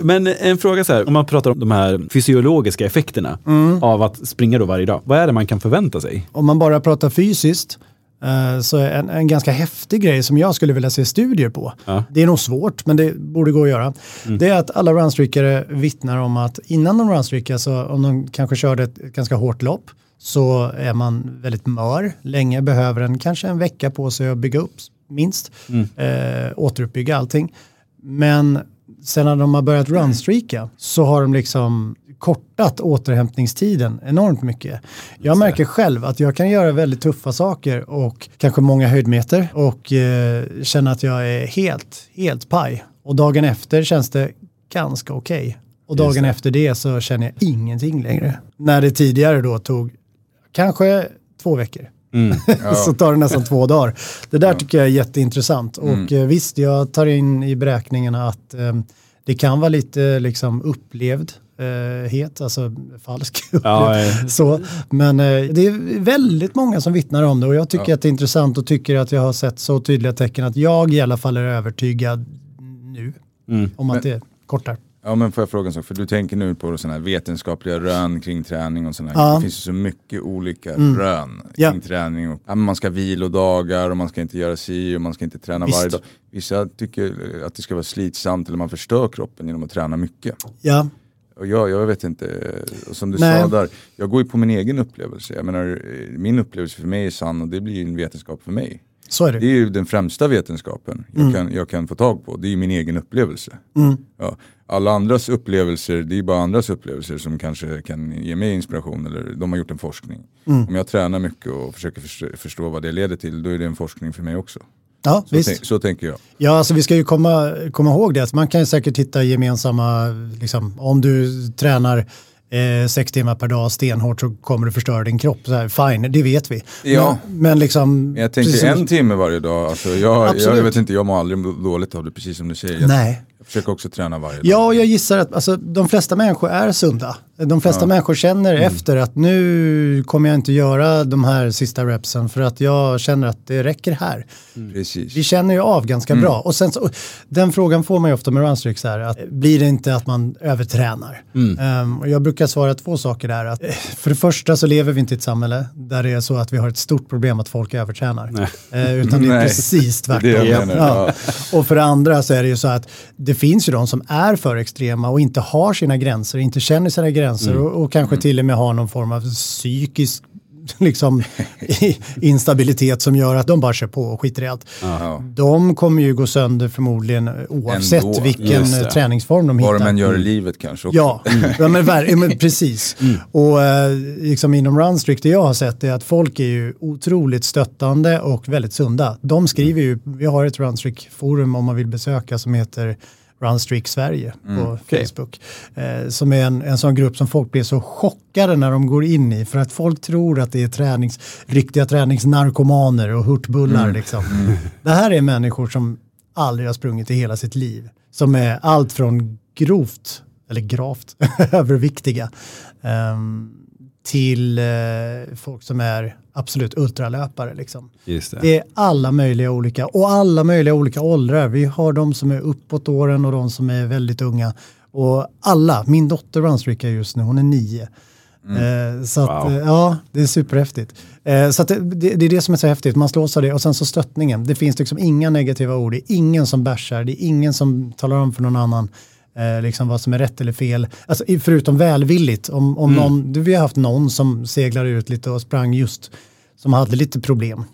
Men en fråga så här, om man pratar om de här fysiologiska effekterna Mm. av att springa då varje dag. Vad är det man kan förvänta sig? Om man bara pratar fysiskt eh, så är en, en ganska häftig grej som jag skulle vilja se studier på. Ja. Det är nog svårt, men det borde gå att göra. Det är att alla runstreakare vittnar om att innan de runstreakar, så om de kanske körde ett ganska hårt lopp, så är man väldigt mör länge, behöver en kanske en vecka på sig att bygga upp minst, eh, återuppbygga allting. Men sen när de har börjat runstreaka så har de liksom kortat återhämtningstiden enormt mycket. Jag märker själv att jag kan göra väldigt tuffa saker och kanske många höjdmeter och eh, känna att jag är helt, helt paj. Och dagen efter känns det ganska okej. Och Just dagen efter det så känner jag ingenting längre. När det tidigare då tog kanske två veckor. så tar det nästan två dagar. Det där tycker jag är jätteintressant. Och eh, visst, jag tar in i beräkningarna att eh, det kan vara lite liksom upplevd eh, het, alltså falsk Ja, så, men eh, det är väldigt många som vittnar om det och jag tycker att det är intressant och tycker att jag har sett så tydliga tecken att jag i alla fall är övertygad nu Mm. om att det kortar. Ja men får jag fråga en sak, för du tänker nu på sådana här vetenskapliga rön kring träning och sådana här. Ja. Mm. Det finns ju så mycket olika rön Ja. kring träning. Och, ja, man ska ha vilodagar och man ska inte göra si och man ska inte träna Visst. varje dag. Vissa tycker att det ska vara slitsamt eller man förstör kroppen genom att träna mycket. Ja, Och jag, jag vet inte, och som du Nej. sa där, jag går ju på min egen upplevelse. Jag menar, min upplevelse för mig är sann och det blir ju en vetenskap för mig. så är Det det. är ju den främsta vetenskapen jag, kan, jag kan få tag på. Det är ju min egen upplevelse. Ja. Alla andras upplevelser, det är bara andras upplevelser som kanske kan ge mig inspiration eller de har gjort en forskning. Om jag tränar mycket och försöker förstå, vad det leder till, då är det en forskning för mig också. Ja, Så, visst. tänk, så tänker jag. Ja, alltså vi ska ju komma, komma ihåg det. att Man kan ju säkert hitta gemensamma, liksom, om du tränar eh, sex timmar per dag stenhårt så kommer du förstöra din kropp. Så här, fine, det vet vi. Ja. Men, men liksom... Jag tänker precis en timme varje dag, alltså jag, Absolut. jag vet inte, jag mår aldrig dåligt av det precis som du säger. Jag, Nej. Försöker också träna varje dag. Ja, och jag gissar att alltså, de flesta människor är sunda. De flesta människor känner Mm. efter att nu kommer jag inte göra de här sista repsen för att jag känner att det räcker här. Precis. Vi känner ju av ganska Mm. bra. Och sen så, den frågan får man ju ofta med runstreaks här, att blir det inte att man övertränar? Mm. Ehm, och jag brukar svara två saker där. Att, för det första så lever vi inte i ett samhälle där det är så att vi har ett stort problem att folk övertränar. Eh, utan det är precis Det är tvärtom. det menar, Ja. Och för det andra så är det ju så att det finns ju de som är för extrema och inte har sina gränser, inte känner sina gränser Mm. och, och kanske till och med har någon form av psykisk liksom, instabilitet som gör att de bara kör på och skiter i allt. Ja. De kommer ju gå sönder förmodligen oavsett Ändå. vilken träningsform de Vad hittar. de än gör i livet kanske också. Ja, ja men, men precis. Och eh, liksom inom Runstrick, det jag har sett är att folk är ju otroligt stöttande och väldigt sunda. De skriver ju, vi har ett Runstrick-forum om man vill besöka som heter Runstrick Sverige på okej. Facebook. Eh, som är en, en sån grupp som folk blir så chockade när de går in i för att folk tror att det är tränings, riktiga träningsnarkomaner och hurtbullar. Liksom. Det här är människor som aldrig har sprungit i hela sitt liv. Som är allt från grovt, eller gravt, överviktiga ehm, till eh, folk som är absolut ultralöpare. Liksom. Det. Det är alla möjliga olika och alla möjliga olika åldrar. Vi har de som är uppåt åren och de som är väldigt unga. Och alla, min dotter runstreakar just nu, hon är nio. Eh, så att, Wow. eh, ja, det är superhäftigt. Eh, så det, det, det är det som är så häftigt, man slås av det. Och sen så stöttningen, det finns liksom inga negativa ord, det är ingen som bärsar, det är ingen som talar om för någon annan eh, liksom vad som är rätt eller fel. Alltså, förutom välvilligt, om, om någon, du, vi har haft någon som seglar ut lite och sprang just, som hade lite problem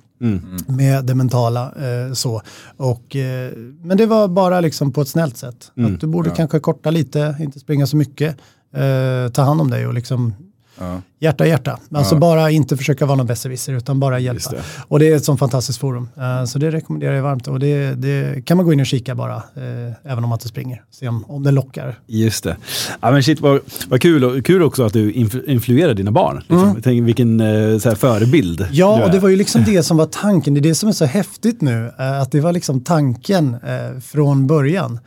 med det mentala. Eh, så. Och, eh, men det var bara liksom på ett snällt sätt. Att du borde kanske korta lite, inte springa så mycket, eh, ta hand om dig och liksom Ja. Hjärta, hjärta. Alltså Ja. bara inte försöka vara någon besserwisser utan bara hjälpa. Det. Och det är ett sånt fantastiskt forum. Eh, så det rekommenderar jag varmt. Och det, det kan man gå in och kika bara, eh, även om man inte springer. Se om, om det lockar. Just det. Ja, men shit, vad, vad kul, och, kul också att du influ, influerar dina barn. Liksom. Tänk, vilken eh, så här, förebild Ja, och det var ju liksom det som var tanken. Det är det som är så häftigt nu. Att det var liksom tanken från början.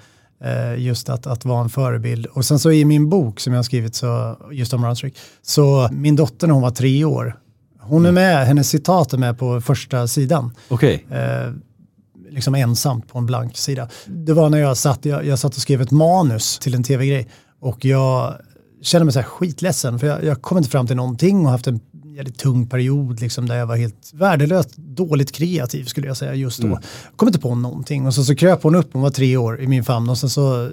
Eh, Just att, att vara en förebild. Och sen så i min bok som jag har skrivit så, just om Runstreak, så min dotter när hon var tre år, hon är med, hennes citat är med på första sidan. Okej. eh, liksom ensamt på en blank sida. Det var när jag satt, jag, jag satt och skrev ett manus till en tv-grej och jag kände mig så här skitledsen för jag, jag kom inte fram till någonting och haft en jävligt tung period liksom, där jag var helt värdelöst dåligt kreativ skulle jag säga just då. Kom inte på någonting och så, så kröp hon upp, hon var tre år i min famn och sen så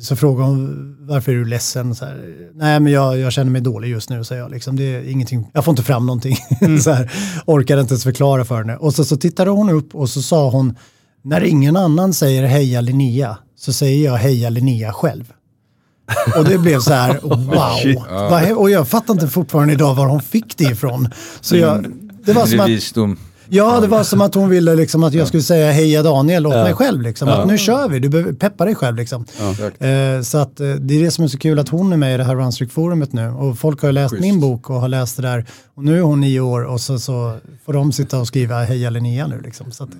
så frågade hon varför är du ledsen? Så här, Nej men jag, jag känner mig dålig just nu säger jag. Liksom, det är ingenting, jag får inte fram någonting. så här, orkade inte ens förklara för henne. Och så, så tittade hon upp och så sa hon, när ingen annan säger heja Linnea så säger jag heja Linnea själv. Och det blev så här, wow. Vad he- och jag fattar inte fortfarande idag var hon fick det ifrån. Så jag, det var som att, visdom. Ja, det var som att hon ville liksom att jag skulle säga heja Daniel åt mig själv. Liksom. Att nu kör vi, du behöver peppa dig själv. Liksom. Eh, så att, eh, det är det som är så kul att hon är med i det här Runstreak-forumet nu. Och folk har ju läst Schysst. min bok och har läst det där. Och nu är hon nio år och så, så får de sitta och skriva heja Linnea nu. Liksom. Så att,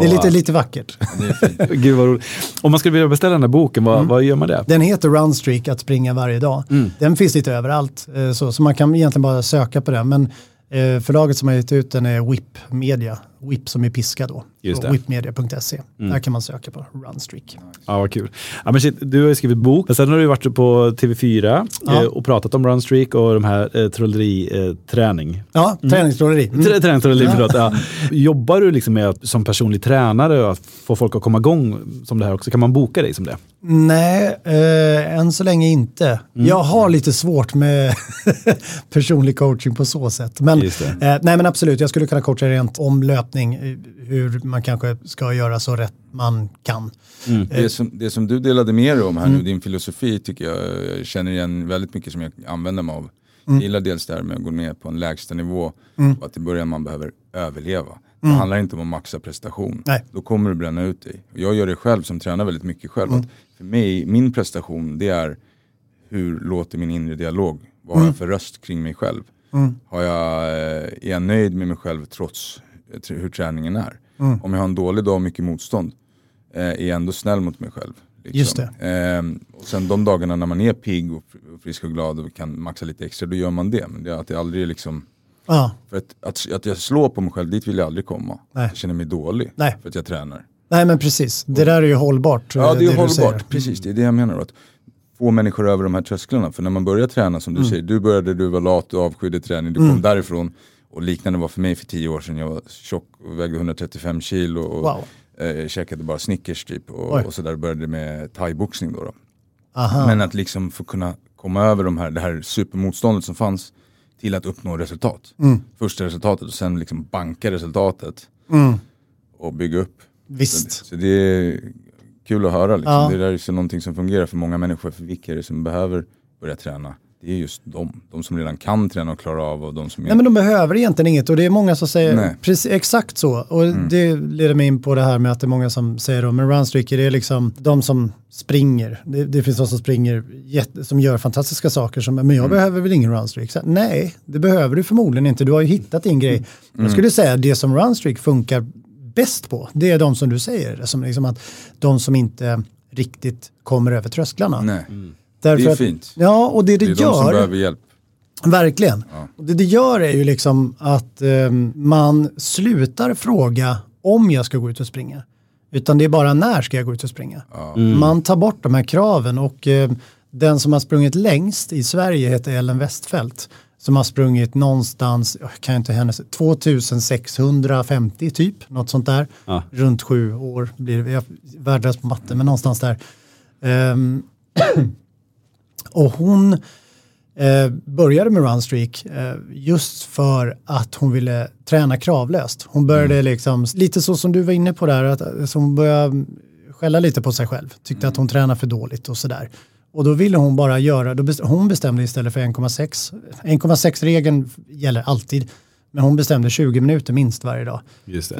det är lite, lite vackert. Gud vad roligt. Om man skulle vilja beställa den här boken, vad, vad gör man det? Den heter Runstreak, att springa varje dag. Den finns lite överallt, eh, så, så man kan egentligen bara söka på den. Men Eh, förlaget som har gett ut den är WIP Media, WIP som är piska då. Det. Whipmedia.se, där kan man söka på Runstreak. Ja, vad kul. Ja, men shit, du har ju skrivit bok, men sen har du varit på TV4 Ja. eh, och pratat om Runstreak och de här eh, trolleri-träning. Ja, träningstrolleri. Mm. Trä- Träningstrolleri, förlåt. Ja. Jobbar du liksom med att, som personlig tränare att få folk att komma igång som det här också? Kan man boka dig som det? Nej, eh, än så länge inte. Mm. Jag har lite svårt med personlig coaching på så sätt. Men, eh, nej men absolut, jag skulle kunna coacha rent om löpning, eh, hur man kanske ska göra så rätt man kan. Det som, det som du delade med dig om här nu, din filosofi tycker jag, jag känner igen väldigt mycket som jag använder mig av. Jag gillar dels det här med att gå ner på en lägsta nivå och att i början man behöver överleva. Det handlar inte om att maxa prestation. Nej. Då kommer du bränna ut dig. Jag gör det själv som tränar väldigt mycket själv. Att för mig, min prestation det är hur låter min inre dialog? Vad har jag för röst kring mig själv? Har jag, eh, är jag nöjd med mig själv trots eh, tr- hur träningen är? Om jag har en dålig dag och mycket motstånd, eh, är jag ändå snäll mot mig själv. liksom. Just det. Ehm, och sen de dagarna när man är pigg och fr- och frisk och glad och kan maxa lite extra, då gör man det. Men det är att det aldrig liksom, Ja, för att, att, att jag slår på mig själv, dit vill jag aldrig komma. Nej. Jag känner mig dålig Nej. för att jag tränar. nej men precis. Det där är ju hållbart. Ja eh, det är du hållbart, precis det är det jag menar. Att få människor över de här trösklarna. För när man börjar träna som du Mm. säger, du började, du var lat, du avskydde träning, du kom därifrån. Och liknande var för mig för tio år sedan, jag var tjock och vägde 135 kilo och Wow. eh, käkade bara Snickers typ. Oj. Och, och så där började med thaiboxning då. då. Men att liksom få kunna komma över de här, det här supermotståndet som fanns till att uppnå resultat. Mm. Första resultatet och sen liksom banka resultatet och bygga upp. Visst. Så, så det är kul att höra. Liksom. Ja. Det där är så någonting som fungerar för många människor. För vilka är det som behöver börja träna? Det är just de. De som redan kan träna och klara av och de som är... Nej men de behöver egentligen inget och det är många som säger Nej. precis, exakt så. Och det leder mig in på det här med att det är många som säger då, men runstreaker det är liksom de som springer. Det, det finns de som springer, som gör fantastiska saker som, men jag behöver väl ingen runstreak? Så, nej, det behöver du förmodligen inte. Du har ju hittat din grej. Jag skulle säga att det som runstreak funkar bäst på, det är de som du säger, som liksom att de som inte riktigt kommer över trösklarna. Nej, Därför det är att- fint. Ja, och det det, Det är de gör... som behöver hjälp. Verkligen. Och det det gör är ju liksom att eh, man slutar fråga om jag ska gå ut och springa. Utan det är bara när ska jag gå ut och springa. Man tar bort de här kraven och eh, den som har sprungit längst i Sverige heter Ellen Westfält. Som har sprungit någonstans, jag kan inte hennes, 2650 typ, något sånt där. Ja. Runt sju år blir det, jag är värdelös på matte, men någonstans där. Ehm, och hon eh, började med Runstreak eh, just för att hon ville träna kravlöst. Hon började liksom, lite så som du var inne på där, att, att hon började skälla lite på sig själv. Tyckte att hon tränade för dåligt och sådär. Och då ville hon bara göra, då best, hon bestämde istället för 1,6. 1,6-regeln gäller alltid. Men hon bestämde 20 minuter minst varje dag.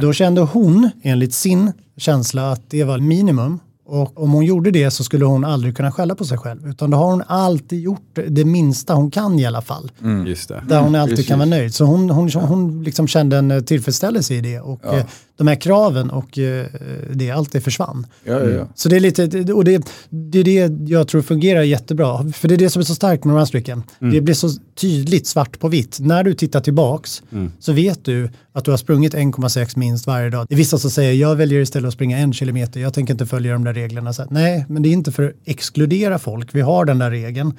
Då kände hon, enligt sin känsla, att det var minimum. Och om hon gjorde det så skulle hon aldrig kunna skälla på sig själv. Utan då har hon alltid gjort det minsta hon kan i alla fall. Just det. Där hon alltid precis. kan vara nöjd. Så hon, hon, hon liksom kände en eh, tillfredsställelse i det. Och Ja. De här kraven och eh, det, allt det försvann. Ja, ja, ja. Så det är lite, och det, det är det jag tror fungerar jättebra. För det är det som är så starkt med runstreaken. Det blir så tydligt svart på vitt. När du tittar tillbaks så vet du att du har sprungit 1,6 minst varje dag. Det är vissa som säger jag väljer istället att springa en kilometer, jag tänker inte följa de där reglerna. Så, här, nej, men det är inte för att exkludera folk, vi har den där regeln.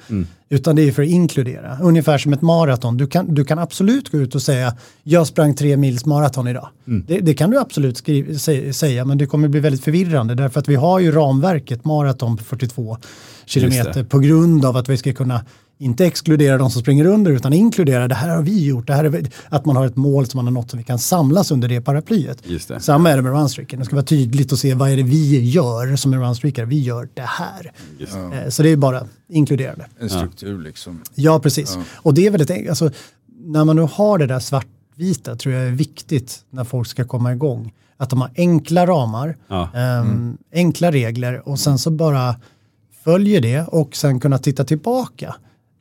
Utan det är för att inkludera. Ungefär som ett maraton. Du kan, du kan absolut gå ut och säga jag sprang tre mils maraton idag. Det, det kan du absolut skriva, sä, säga men det kommer bli väldigt förvirrande därför att vi har ju ramverket maraton på 42 kilometer på grund av att vi ska kunna inte exkludera de som springer under utan inkludera det här har vi gjort. Det här är, att man har ett mål som man har nått som vi kan samlas under det paraplyet. Just det. Samma är det med runstreaken. Det ska vara tydligt att se vad är det vi gör som är runstreakare. Vi gör det här. Just Eh, Så det är bara inkluderande. En struktur liksom. Ja, precis. Och det är väldigt enkelt. Alltså, när man nu har det där svartvita tror jag är viktigt när folk ska komma igång. Att de har enkla ramar, Ja. ehm, enkla regler och sen så bara följer det och sen kunna titta tillbaka.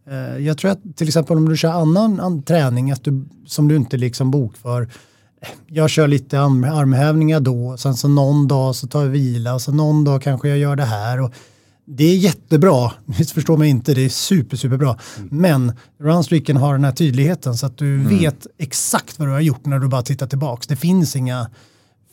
Eh, jag tror att till exempel om du kör annan an, träning att du, som du inte liksom bokför. eh, Jag kör lite arm, armhävningar då, sen så någon dag så tar jag vila och så någon dag kanske jag gör det här. Och det är jättebra, missförstå mig inte, det är super, superbra. Men runstreaken har den här tydligheten så att du vet exakt vad du har gjort när du bara tittar tillbaks. Det finns inga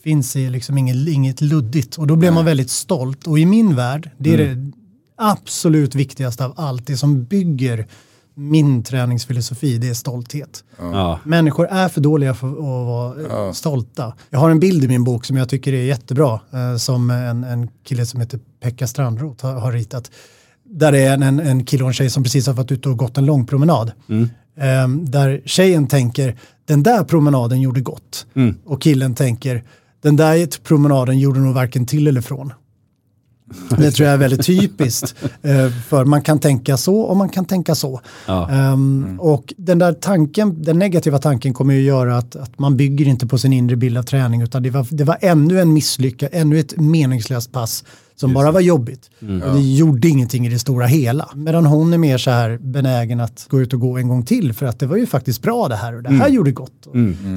finns liksom inget, inget luddigt och då blir man väldigt stolt. Och i min värld, det är det absolut viktigaste av allt. Det som bygger min träningsfilosofi, det är stolthet. Ja. Människor är för dåliga för att vara eh, stolta. Jag har en bild i min bok som jag tycker är jättebra, eh, som en, en kille som heter Pekka Strandroth har, har ritat. Där det är en, en kille och en tjej som precis har varit ute och gått en lång promenad. Eh, där tjejen tänker, den där promenaden gjorde gott. Och killen tänker, den där promenaden gjorde nog varken till eller från. Det tror jag är väldigt typiskt. eh, För man kan tänka så och man kan tänka så. Ja. Ehm, Och den där tanken, den negativa tanken kommer ju göra att, att man bygger inte på sin inre bild av träning utan det var, det var ännu en misslyckad, ännu ett meningslöst pass som bara var jobbigt. Och det gjorde ingenting i det stora hela. Medan hon är mer så här benägen att gå ut och gå en gång till för att det var ju faktiskt bra det här och det här gjorde gott.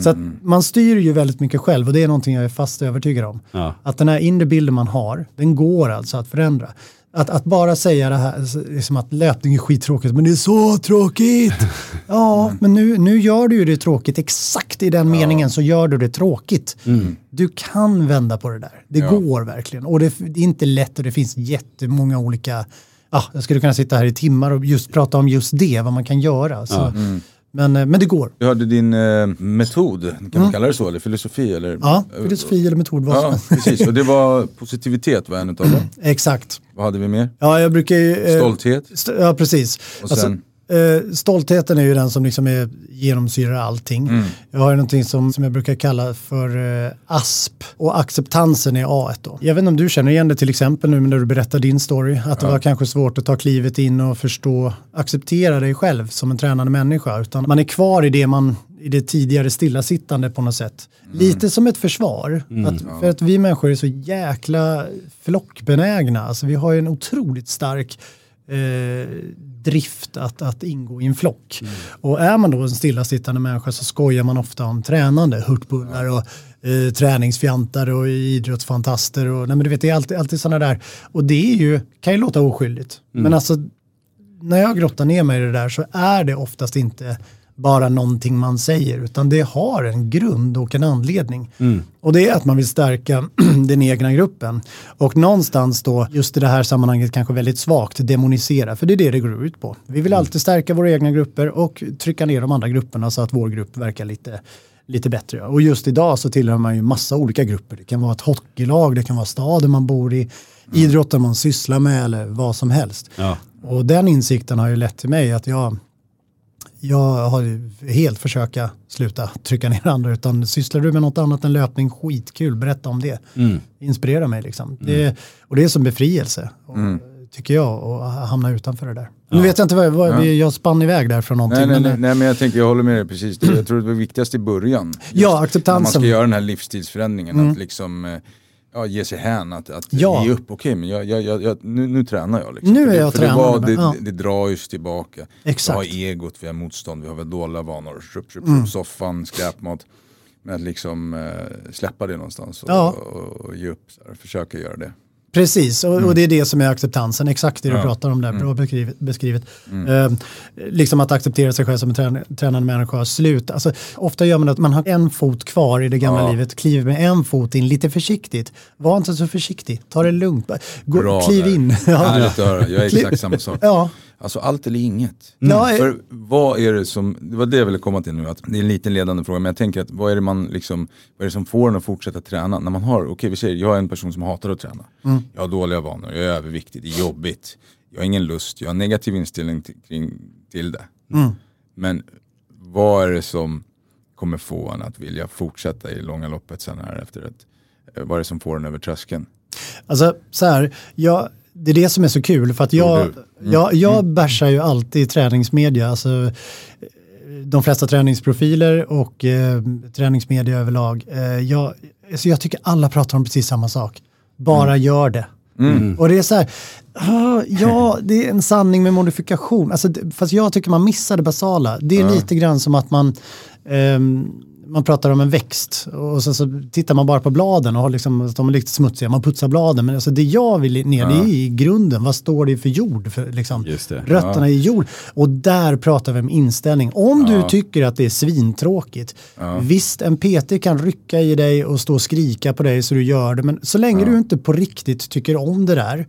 Så att man styr ju väldigt mycket själv och det är någonting jag är fast övertygad om. Ja. Att den här inre bilden man har, den går alltså att förändra. Att, att bara säga det här, det är som att löpning är skittråkigt, men det är så tråkigt. Ja, men nu, nu gör du ju det tråkigt. Exakt i den meningen så gör du det tråkigt. Du kan vända på det där. Det Ja. går verkligen. Och det, det är inte lätt och det finns jättemånga olika, ja, jag skulle kunna sitta här i timmar och just prata om just det, vad man kan göra. Så, men, eh, men det går. Du hade din eh, metod, kan man kalla det så, eller filosofi? Eller? Mm. Ja, filosofi eller metod. Vad Ja, precis. Och det var positivitet var en utav dem. Exakt. Vad hade vi mer? Ja, jag brukar ju... eh, Stolthet. St- ja, precis. Och sen? Eh, stoltheten är ju den som liksom är, genomsyrar allting. Mm. Jag har ju någonting som, som jag brukar kalla för eh, ASP och acceptansen är A1 då. Jag vet inte om du känner igen det till exempel nu när du berättar din story. Att det var kanske svårt att ta klivet in och förstå, acceptera dig själv som en tränande människa. Utan man är kvar i det man i det tidigare stillasittande på något sätt. Lite som ett försvar. Att, för att vi människor är så jäkla flockbenägna. Alltså vi har ju en otroligt stark eh, drift att, att ingå i en flock. Och är man då en stillasittande människa så skojar man ofta om tränande, hurtbullar och eh, träningsfjantar och idrottsfantaster. Och, nej, men du vet, det är alltid, alltid sådana där. Och det är ju, kan ju låta oskyldigt. Men alltså när jag grottar ner mig i det där så är det oftast inte bara någonting man säger utan det har en grund och en anledning. Och det är att man vill stärka den egna gruppen. Och någonstans då, just i det här sammanhanget kanske väldigt svagt, demonisera, för det är det det går ut på. Vi vill alltid stärka våra egna grupper och trycka ner de andra grupperna så att vår grupp verkar lite lite bättre. Och just idag så tillhör man ju massa olika grupper. Det kan vara ett hockeylag, det kan vara staden man bor i, idrotten man sysslar med eller vad som helst. Ja. Och den insikten har ju lett till mig att jag, jag har helt försöka sluta trycka ner andra utan sysslar du med något annat än löpning, skitkul, berätta om det. Inspirera mig liksom. Det, och det är som befrielse. Och tycker jag, att hamna utanför det där. Nu vet jag inte vad, vad Ja. jag spann iväg där från någonting. Nej, nej, men, nej, nej, men jag tänker, jag håller med dig precis. Jag tror det var viktigast i början. Ja, När man acceptansen. ska göra den här livsstilsförändringen, att liksom eh, ja, ge sig hän, att, att Ja. ge upp. Okej, men jag, jag, jag, jag, nu, nu tränar jag. Liksom. Nu är det- jag för det, var, det, ja. det, drar ju tillbaka. Exakt. Vi har egot, vi har motstånd, vi har väl dåliga vanor. Shup, shup, Mm. soffan, skräpmat. Men att liksom eh, släppa det någonstans och, Ja. och, och ge upp. Här, försöka göra det. Precis, och, och det är det som är acceptansen. Exakt det du Ja. pratar om där, bra beskrivet. beskrivet. Eh, liksom att acceptera sig själv som en trän tränande människa. Slut. Alltså, ofta gör man att man har en fot kvar i det gamla Ja. livet, kliver med en fot in lite försiktigt. Var inte så försiktig, ta det lugnt. Gå, Bra kliv där. in. Ja. Härligt att höra, jag är exakt samma sak. Ja. Alltså allt eller inget. Eh. För vad är det som, det var det jag ville komma till nu, att det är en liten ledande fråga, men jag tänker att vad är det man liksom, vad är det som får en att fortsätta träna? När man har, okej vi säger, jag är en person som hatar att träna. Mm. Jag har dåliga vanor, jag är överviktig, det är jobbigt. Jag har ingen lust, jag har en negativ inställning till, kring, till det. Mm. Men vad är det som kommer få en att vilja fortsätta i långa loppet sen här efter ett, eh, vad är det som får en över tröskeln? Alltså så här, jag, det är det som är så kul för att jag, du? jag, jag bärsar ju alltid träningsmedia. Alltså, de flesta träningsprofiler och eh, träningsmedia överlag. Eh, jag, alltså jag tycker alla pratar om precis samma sak. Bara gör det. Och det är så här, ah, ja det är en sanning med modifikation. Alltså, fast jag tycker man missar det basala. Det är lite grann som att man ehm, man pratar om en växt och så, så tittar man bara på bladen och har liksom, de är lite smutsiga, man putsar bladen. Men alltså det jag vill ner det är i grunden, vad står det för jord? För, liksom. Rötterna i jord. Och där pratar vi om inställning. Om du tycker att det är svintråkigt, visst en PT kan rycka i dig och stå och skrika på dig så du gör det, men så länge du inte på riktigt tycker om det där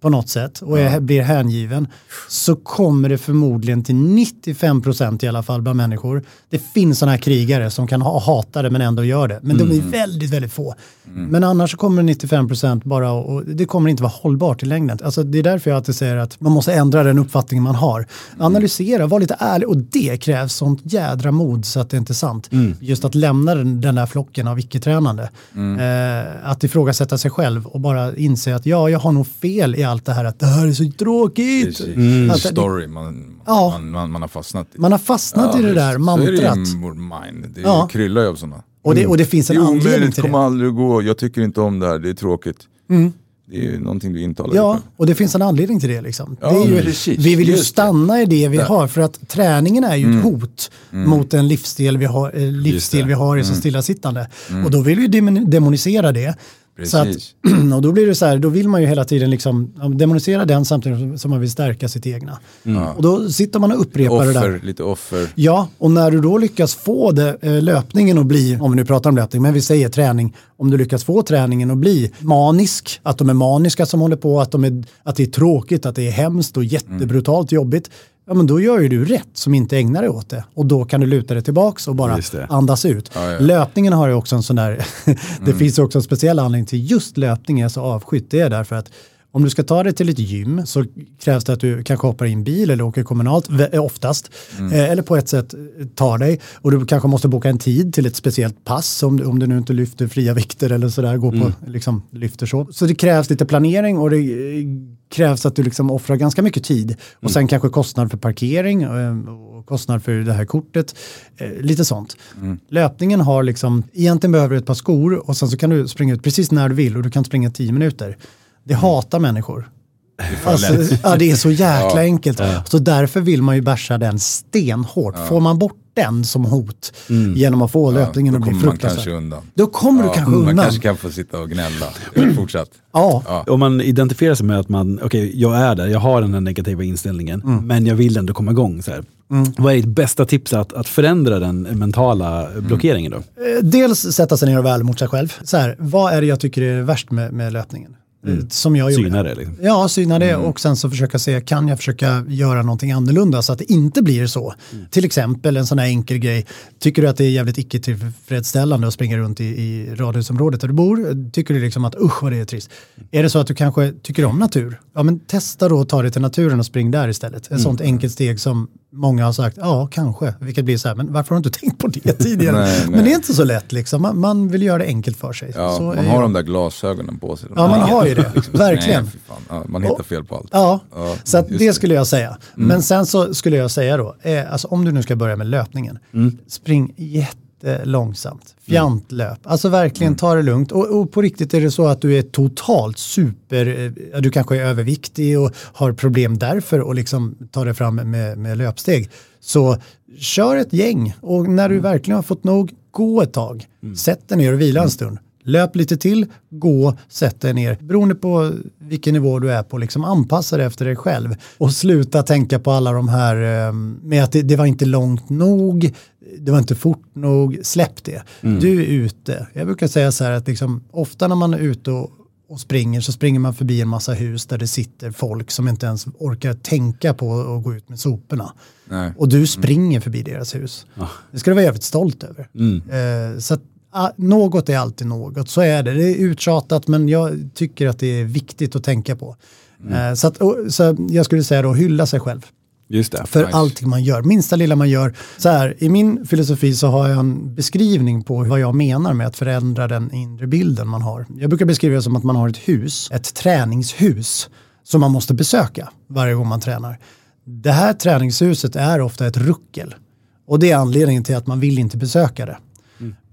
på något sätt och är, blir hängiven så kommer det förmodligen till 95% i alla fall bland människor. Det finns sådana här krigare som kan ha, hata det men ändå gör det. Men de är väldigt, väldigt få. Men annars kommer 95% bara och, och det kommer inte vara hållbart i längden. Alltså det är därför jag alltid säger att man måste ändra den uppfattningen man har. Analysera, var lite ärlig och det krävs sånt jädra mod så att det inte är sant. Just att lämna den, den där flocken av icke-tränande. Eh, att ifrågasätta sig själv och bara inse att ja, jag har nog fel i allt det här att det här är så tråkigt. Mm. Att story man, Ja. man, man, man har fastnat i. Man har fastnat i det där Så är mantrat. det i mind. Det Ja. Kryllar ju av sådana. Och det, och det finns en Det är anledning omöjligt, till kommer det. aldrig att gå, jag tycker inte om det här, det är tråkigt. Det är ju någonting du intalar Ja, och det finns en anledning till det. Liksom. Ja, det ju, precis. vi vill ju det. stanna i det vi Där. har för att träningen är ju ett hot mot den livsstil vi har, eh, livsstil det. vi har i så stillasittande. Och då vill vi demon- demonisera det. Så att, och då blir det så här, då vill man ju hela tiden liksom demonisera den samtidigt som man vill stärka sitt egna. Och då sitter man och upprepar det där. Offer, lite offer. Ja, och när du då lyckas få det, eh, löpningen att bli, om vi nu pratar om löpning, men vi säger träning, om du lyckas få träningen att bli manisk, att de är maniska som håller på, att, de är, att det är tråkigt, att det är hemskt och jättebrutalt jobbigt, ja men då gör ju du rätt som inte ägnar dig åt det. Och då kan du luta dig tillbaks och bara andas ut. Ja, ja. Löpningen har ju också en sån där, det finns också en speciell anledning till just löpning är så avskytt. Det är därför att om du ska ta dig till ett gym så krävs det att du kanske hoppar i en bil eller åker kommunalt, vä- oftast. Eh, Eller på ett sätt eh, tar dig. Och du kanske måste boka en tid till ett speciellt pass om, du- om du nu inte lyfter fria vikter eller sådär, går på liksom, lyfter så. Så det krävs lite planering och det eh, krävs att du liksom offrar ganska mycket tid. Och sen kanske kostnad för parkering eh, och kostnad för det här kortet. Eh, Lite sånt. Löpningen har liksom, egentligen behöver du ett par skor och sen så kan du springa ut precis när du vill och du kan springa 10 minuter. Det hatar människor. Alltså, ja, det är så jäkla enkelt. Så därför vill man ju bärsa den stenhårt. Får man bort den som hot genom att få löpningen Då att bli kommer man fruktansvärd. kanske undan. Då kommer du Ja, kanske Man undan. kanske kan få sitta och gnälla. Fortsatt. Ja. Ja. Om man identifierar sig med att man, okej, jag är där, jag har den här negativa inställningen, men jag vill ändå komma igång. Så här. Vad är ditt bästa tips att, att förändra den mentala blockeringen då? Eh, Dels sätta sig ner och ärlig mot sig själv. Så här, vad är det jag tycker är värst med, med löpningen? Eh, Som jag gjorde. Syna det liksom. Ja, syna det och sen så försöka se, kan jag försöka göra någonting annorlunda så att det inte blir så? Till exempel en sån här enkel grej. Tycker du att det är jävligt icke tillfredsställande att springa runt i, i radhusområdet där du bor? Tycker du liksom att usch vad det är trist? Är det så att du kanske tycker om natur? Ja men testa då att ta dig till naturen och spring där istället. Ett sånt enkelt steg som många har sagt ja, kanske, vilket blir så här, men varför har du inte tänkt på det tidigare? Nej, nej. Men det är inte så lätt liksom, man, man vill göra det enkelt för sig. Ja, så man har jag. de där glasögonen på sig. Ja, man har ju det, verkligen. Nej, man hittar fel på allt. Ja, Ja, så att det skulle jag säga. Men sen så skulle jag säga då, eh, alltså om du nu ska börja med löpningen, spring jättelångsamt, fjantlöp. Alltså verkligen ta det lugnt. Och, och på riktigt är det så att du är totalt super, eh, du kanske är överviktig och har problem därför och liksom ta dig fram med, med löpsteg. Så kör ett gäng och när du verkligen har fått nog, gå ett tag. Sätt dig ner och vila en stund. Löp lite till, gå, sätt dig ner. Beroende på vilken nivå du är på, liksom anpassa dig efter dig själv. Och sluta tänka på alla de här eh, med att det, det var inte långt nog, det var inte fort nog, släpp det. Du är ute. Jag brukar säga så här att liksom, ofta när man är ute och, och springer så springer man förbi en massa hus där det sitter folk som inte ens orkar tänka på att gå ut med soporna. Nej. Och du springer förbi deras hus. Det ska du vara jävligt stolt över. Eh, så att, ah, något är alltid något, så är det. Det är uttjatat men jag tycker att det är viktigt att tänka på. Eh, så, att, så jag skulle säga då hylla sig själv Just det. för Nice. allting man gör, minsta lilla man gör. Så här, I min filosofi så har jag en beskrivning på vad jag menar med att förändra den inre bilden man har. Jag brukar beskriva det som att man har ett hus, ett träningshus som man måste besöka varje gång man tränar. Det här träningshuset är ofta ett ruckel och det är anledningen till att man vill inte besöka det.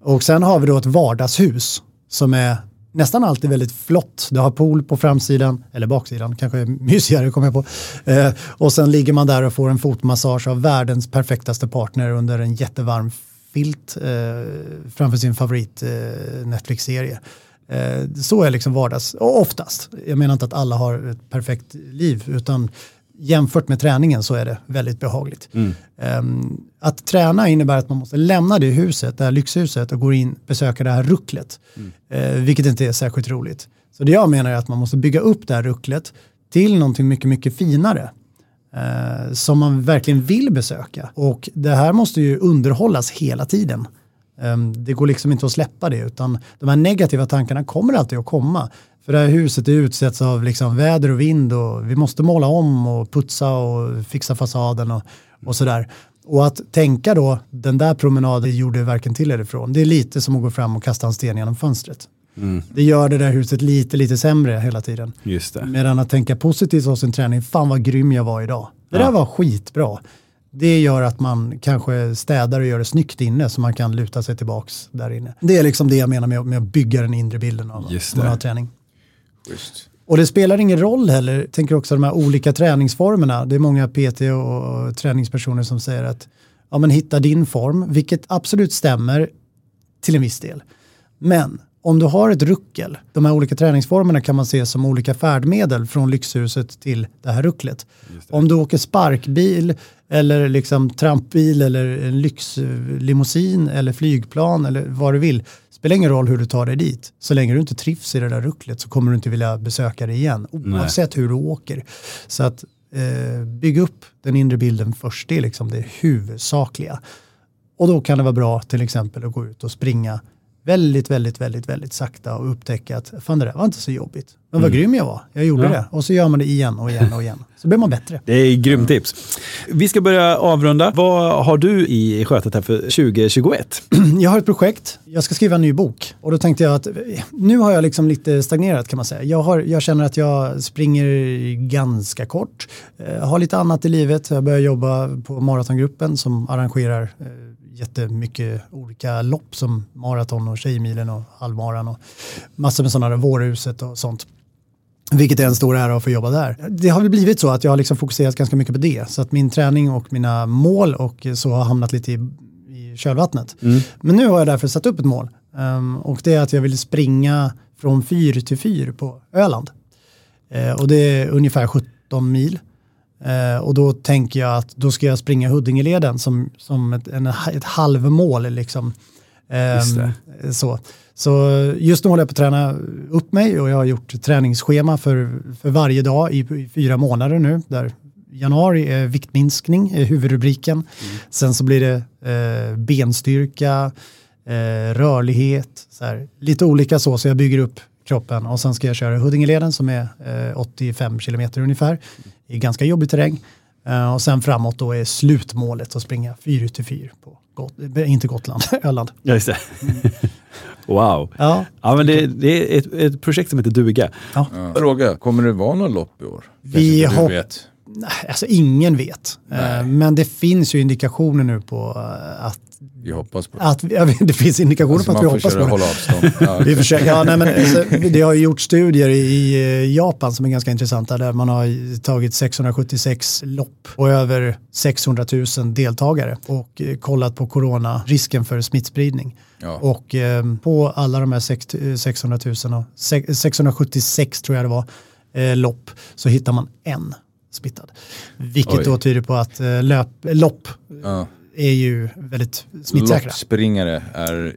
Och sen har vi då ett vardagshus som är nästan alltid väldigt flott. Det har pool på framsidan, eller baksidan, kanske är mysigare kommer jag på. Eh, och sen ligger man där och får en fotmassage av världens perfektaste partner under en jättevarm filt eh, framför sin favorit eh, Netflix-serie. Eh, så är liksom vardags, och oftast. Jag menar inte att alla har ett perfekt liv, utan jämfört med träningen så är det väldigt behagligt. Ehm, att träna innebär att man måste lämna det huset, det här lyxhuset och gå in och besöka det här rucklet. Eh, vilket inte är särskilt roligt. Så det jag menar är att man måste bygga upp det här rucklet till någonting mycket, mycket finare. Eh, som man verkligen vill besöka. Och det här måste ju underhållas hela tiden. Ehm, det går liksom inte att släppa det utan de här negativa tankarna kommer alltid att komma. För det här huset är utsätts av liksom väder och vind och vi måste måla om och putsa och fixa fasaden och, och sådär. Och att tänka då, den där promenaden gjorde varken till eller ifrån. Det är lite som att gå fram och kasta en sten genom fönstret. Det gör det där huset lite, lite sämre hela tiden. Just det. Medan att tänka positivt av sin träning, fan vad grym jag var idag. Det där var skitbra. Det gör att man kanske städar och gör det snyggt inne så man kan luta sig tillbaks där inne. Det är liksom det jag menar med, med att bygga den inre bilden av Just det. har träning. Schysst. Och det spelar ingen roll heller, jag tänker också de här olika träningsformerna. Det är många PT och, träningspersoner som säger att ja, men hitta din form, vilket absolut stämmer till en viss del. Men om du har ett ruckel, de här olika träningsformerna kan man se som olika färdmedel från lyxhuset till det här rucklet. Om du åker sparkbil eller liksom trampbil eller en lyxlimousin eller flygplan eller vad du vill. Spelar ingen roll hur du tar dig dit. Så länge du inte trivs i det där rucklet så kommer du inte vilja besöka det igen. Oavsett hur du åker. Så att eh, bygga upp den inre bilden först. Det är liksom det huvudsakliga. Och då kan det vara bra till exempel att gå ut och springa väldigt, väldigt, väldigt, väldigt sakta och upptäcka att fan det där var inte så jobbigt. Men vad grym jag var. Jag gjorde Ja. det. Och så gör man det igen och igen och igen. Så blir man bättre. Det är grymt tips. Vi ska börja avrunda. Vad har du i skötet här för 2021? Jag har ett projekt, jag ska skriva en ny bok. Och då tänkte jag att nu har jag liksom lite stagnerat kan man säga. Jag, har, jag känner att jag springer ganska kort. Eh, har lite annat i livet. Jag börjar jobba på Maratongruppen som arrangerar eh, jättemycket olika lopp som maraton och Tjejmilen och halvmaran och massor med sådana där Vårhuset och sånt. Vilket är en stor ära att få jobba där. Det har väl blivit så att jag har liksom fokuserat ganska mycket på det. Så att min träning och mina mål och så har hamnat lite i, i kölvattnet. Men nu har jag därför satt upp ett mål. Ehm, och det är att jag vill springa från fyr till fyr på Öland. Eh, och det är ungefär 17 mil. Eh, och då tänker jag att då ska jag springa Huddingeleden som, som ett, en, ett halvmål. Liksom. Just Ehm, så. så just nu håller jag på att träna upp mig och jag har gjort träningsschema för, för varje dag i, i fyra månader nu. Där januari är viktminskning, är huvudrubriken. Sen så blir det eh, benstyrka, eh, rörlighet, så här, lite olika så, så jag bygger upp kroppen och sen ska jag köra Huddingeleden som är eh, 85 kilometer ungefär i ganska jobbig terräng. Eh, och sen framåt då är slutmålet att springa 4 till 4 på Got inte Gotland, Öland. Ja, just det. wow. Ja. Ja, men det, det är ett, ett projekt som heter Duga. Ja. Fråga, kommer det vara något lopp i år? Vi hopp- vet. Nej, Alltså ingen vet. Eh, Men det finns ju indikationer nu på eh, att, Vi hoppas på det. att ja, det finns indikationer Alltså, på att vi hoppas på det. hålla avstånd. Ja. Vi försöker, ja, nej, men, alltså, det har ju gjort studier i, i Japan som är ganska intressanta där man har tagit 676 lopp och över 600 000 deltagare och eh, kollat på corona, risken för smittspridning. Ja. Och eh, på alla de här sex- eh, 600 000 och sex- 676 tror jag det var eh, lopp så hittar man en smittad. Vilket Oj. då tyder på att eh, löp, lopp Ja. är ju väldigt smittsäkra. Loppspringare är...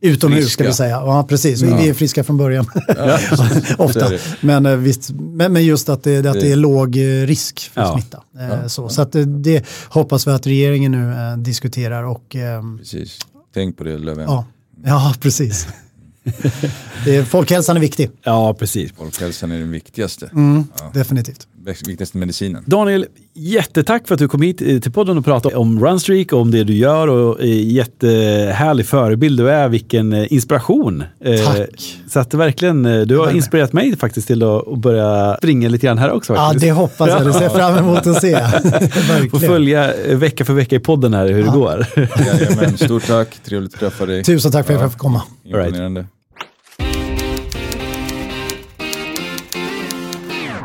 Utomhus ska Friska. vi säga. Ja, precis. Vi, Ja. vi är friska från början. Så Ofta. Men, eh, visst, men, men just att det, att det är låg eh, risk för Ja. smitta. Eh, Så, så att det hoppas vi att regeringen nu diskuterar och ehm, Precis. Tänk på det Löfven. ja, ja, precis. det folkhälsan är viktig, Ja, precis. Folkhälsan är den viktigaste. mm, definitivt. Viktigaste medicinen. Daniel, jättetack för att du kom hit eh, till podden och pratade om Runstreak och om det du gör och eh, jättehärlig förebild du är, vilken eh, inspiration. Tack. Så att verkligen, du har inspirerat mig faktiskt till att börja springa lite grann här också. Ja, faktiskt. det hoppas jag. Det ser fram emot att se. Får följa vecka för vecka i podden här hur det går. Jajamän, stort tack, trevligt att träffa dig. Tusen tack för att jag fick komma. Imponerande.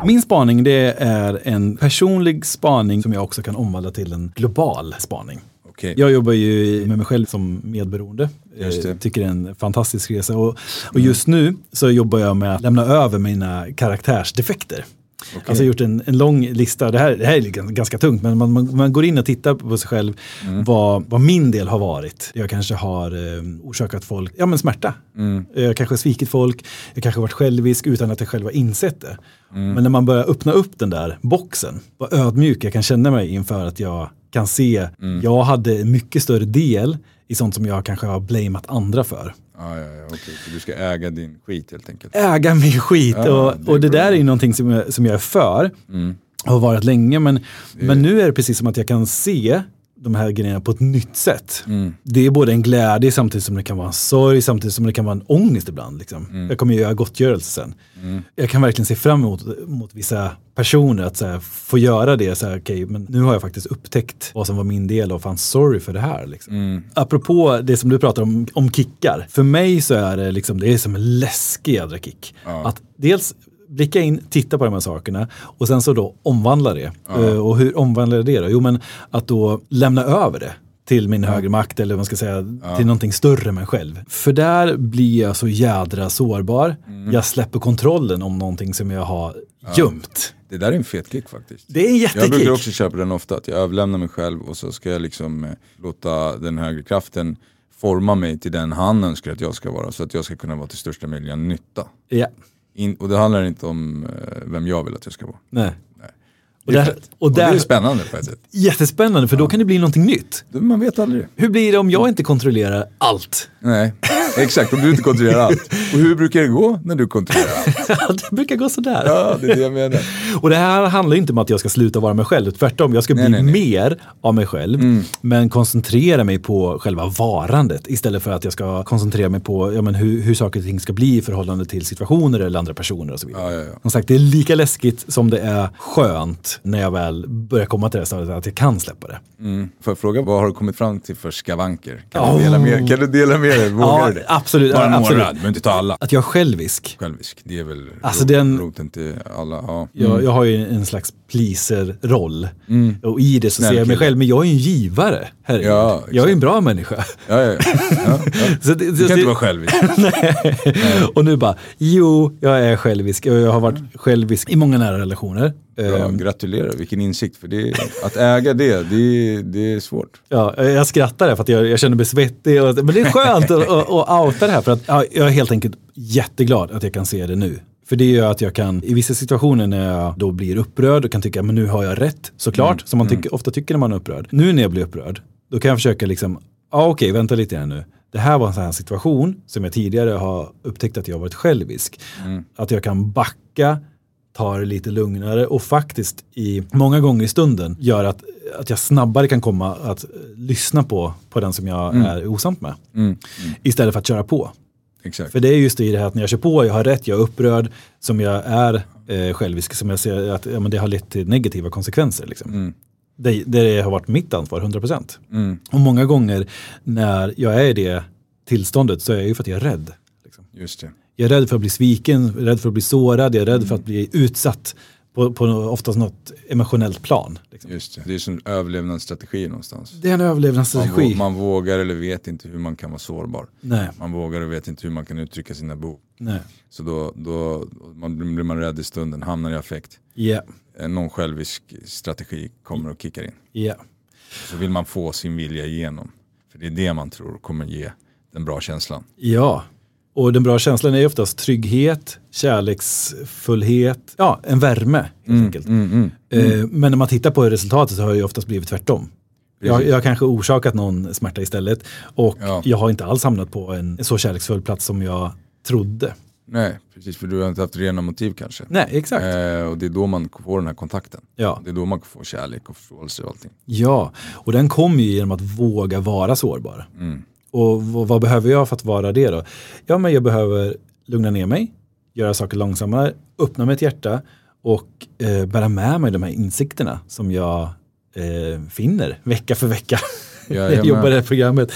Min spaning det är en personlig spaning som jag också kan omvandla till en global spaning. Okej. Jag jobbar ju med mig själv som medberoende. Eh, Tycker det är en fantastisk resa. Och, och just nu så jobbar jag med att lämna över mina karaktärsdefekter. Alltså jag har gjort en, en lång lista, det här, det här är gans- ganska tungt, men man, man, man går in och tittar på sig själv vad, vad min del har varit. Jag kanske har eh, orsakat folk ja, men smärta. Jag kanske har svikit folk, jag kanske har varit självisk utan att jag själv har insett det. Men när man börjar öppna upp den där boxen, vad ödmjuk jag kan känna mig inför att jag kan se, jag hade mycket större del i sånt som jag kanske har blamat andra för. Ja, ja, ja, okej. Så du ska äga din skit helt enkelt. Äga min skit Ja, och, det och det där är ju någonting som jag, som jag är för. Har varit länge men, men nu är det precis som att jag kan se de här grejerna på ett nytt sätt. Det är både en glädje samtidigt som det kan vara en sorg, samtidigt som det kan vara en ångest ibland. Liksom. Jag kommer ju göra gottgörelse sen. Jag kan verkligen se fram emot mot vissa personer att så här, få göra det. Så här, okay, men nu har jag faktiskt upptäckt vad som var min del och fan sorry för det här. Liksom. Apropå det som du pratar om, om kickar. För mig så är det, liksom, det är som en läskig jädra kick. Att dels blicka in, titta på de här sakerna och sen så då omvandla det. Eh, Och hur omvandlar jag det då? Jo men att då lämna över det till min högre makt eller vad man ska säga till någonting större än mig själv. För där blir jag så jädra sårbar. Jag släpper kontrollen om någonting som jag har gömt. Det där är en fet kick faktiskt. Det är en Jag brukar jättekick. också köra på den ofta, att jag överlämnar mig själv och så ska jag liksom eh, låta den högre kraften forma mig till den han önskar att jag ska vara så att jag ska kunna vara till största möjliga nytta. Ja. In, och det handlar inte om eh, vem jag vill att jag ska vara. Nej. Och, Det är där, och Och det där, är spännande på ett sätt. jättespännande för då kan det bli någonting nytt. Man vet aldrig. Hur blir det om jag inte kontrollerar allt? Nej, exakt. Om du inte kontrollerar allt. Och hur brukar det gå när du kontrollerar allt? det brukar gå sådär. Ja, det är det jag menar. Och det här handlar inte om att jag ska sluta vara mig själv, tvärtom. Jag ska Nej, bli nej, nej. mer av mig själv, men koncentrera mig på själva varandet istället för att jag ska koncentrera mig på ja, men hur, hur saker och ting ska bli i förhållande till situationer eller andra personer och så vidare. Ja, ja, ja. Som sagt, det är lika läskigt som det är skönt när jag väl börjar komma till det stadiet att jag kan släppa det. Mm. Får jag fråga, vad har du kommit fram till för skavanker? Kan, Oh. du, dela med, kan du dela med dig? Vågar Ja, du det? Absolut, Bara några, absolut. du behöver inte ta alla. Att jag är självisk. Självisk, det är väl Alltså, ro- den- roten till alla. Ja. Jag, jag har ju en slags pleaser-roll. Och i det så Snäll ser jag mig kille. själv, men jag är ju en givare. Herregud. Ja, jag är en bra människa. Ja, ja, ja. ja, det, Du kan det- inte vara självisk. Och nu bara, jo, jag är självisk jag har varit självisk i många nära relationer. Ja, Ehm, gratulerar, vilken insikt. För det, att äga det, det, det är svårt. Ja, jag skrattar för att jag, jag känner mig svettig. Och, men det är skönt att, att, att outa det här för att ja, jag är helt enkelt jätteglad att jag kan se det nu. För det gör att jag kan, i vissa situationer när jag då blir upprörd och kan tycka men nu har jag rätt, såklart, som man tycker, ofta tycker när man är upprörd. Nu när jag blir upprörd, då kan jag försöka liksom, ja okej, vänta lite här nu. Det här var en sån här situation som jag tidigare har upptäckt att jag varit självisk. Att jag kan backa tar det lite lugnare och faktiskt i många gånger i stunden gör att, att jag snabbare kan komma att lyssna på, på den som jag är osams med. Istället för att köra på. Exakt. För det är just det i det här att när jag kör på, jag har rätt, jag är upprörd, som jag är eh, självisk, som jag ser att ja, men det har lett till negativa konsekvenser. Liksom. Det, det har varit mitt ansvar, 100%. Och många gånger när jag är i det tillståndet så är jag ju för att jag är rädd. Liksom. Just det. Jag är rädd för att bli sviken, rädd för att bli sårad, jag är rädd för att bli utsatt på, på oftast något emotionellt plan. Liksom. Just det. det är som överlevnadsstrategi någonstans. Det är en Man, överlevnadsstrategi. vå- man vågar eller vet inte hur man kan vara sårbar. Nej, Man vågar och vet inte hur man kan uttrycka sina behov. nej. Så då, då man, blir man rädd i stunden, hamnar i affekt. Eh, Någon självisk strategi kommer och kickar in. ja. Så vill man få sin vilja igenom. För det är det man tror kommer ge den bra känslan. Ja, och den bra känslan är oftast trygghet, kärleksfullhet, ja, en värme helt Mm, enkelt. Eh, Men när man tittar på resultatet så har det ju oftast blivit tvärtom. Jag, jag har kanske orsakat någon smärta istället och Ja. jag har inte alls hamnat på en så kärleksfull plats som jag trodde. Nej, precis för du har inte haft rena motiv kanske. Nej, exakt. Eh, och det är då man får den här kontakten. Ja. Det är då man får kärlek och förståelse och allting. Ja, och den kommer ju genom att våga vara sårbar. Mm. Och vad behöver jag för att vara det då? Ja, men jag behöver lugna ner mig, göra saker långsammare, öppna mitt hjärta och eh, bära med mig de här insikterna som jag eh, finner vecka för vecka. när jag Jajamän. jobbar i det här programmet.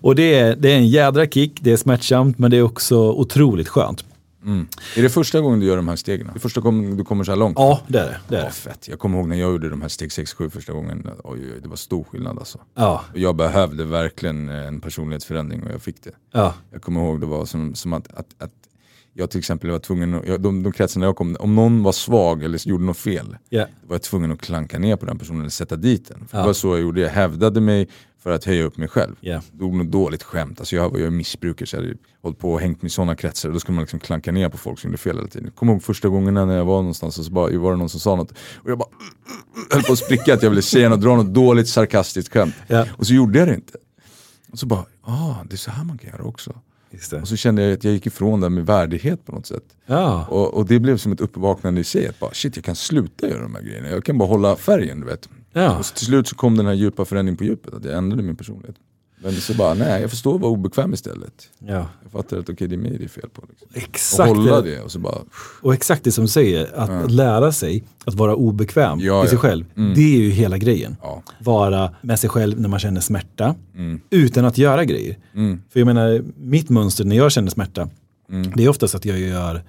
Och det är, det är en jädra kick, det är smärtsamt men det är också otroligt skönt. Mm. Är det första gången du gör de här stegen? Det första gången du kommer så här långt? Ja, det är det. det, är Ja, fett. Jag kommer ihåg när jag gjorde de här steg 6-7 första gången. Oj, oj, det var stor skillnad alltså. Ja, Jag behövde verkligen en personlighetsförändring och jag fick det. ja, Jag kommer ihåg det var som, som att, att, att jag till exempel var tvungen, att, jag, de, de kretsarna jag kom, om någon var svag eller gjorde något fel, då var jag tvungen att klanka ner på den personen eller sätta dit den. För Ja. Det var så jag gjorde, jag hävdade mig för att höja upp mig själv. ja. Drog något dåligt skämt, alltså jag var ju missbrukare så jag hade hållit på och hängt mig i sådana kretsar. Då skulle man liksom klanka ner på folk som gjorde fel hela tiden. Kommer ihåg första gången när jag var någonstans och så bara, var det någon som sa något och jag bara höll på att spricka att jag ville säga något, dra något dåligt sarkastiskt skämt. Ja. Och så gjorde jag det inte. Och så bara, ah, det är så här man kan göra också. Och så kände jag att jag gick ifrån det med värdighet på något sätt. Ja, Och, och det blev som ett uppvaknande i sig, att bara shit jag kan sluta göra de här grejerna. Jag kan bara hålla färgen du vet. ja. Och så till slut så kom den här djupa förändringen på djupet, att jag ändrade min personlighet. Men så bara, nej jag förstår att vara obekväm istället. ja. Jag fattar att okej det är mig det är fel på. Liksom. Och Exakt. hålla det och så bara, Och exakt det som du säger, att, att lära sig att vara obekväm Ja, i sig ja. själv. Mm. Det är ju hela grejen. ja. Vara med sig själv när man känner smärta, Mm. utan att göra grejer. Mm. För jag menar, mitt mönster när jag känner smärta, Mm. det är oftast att jag gör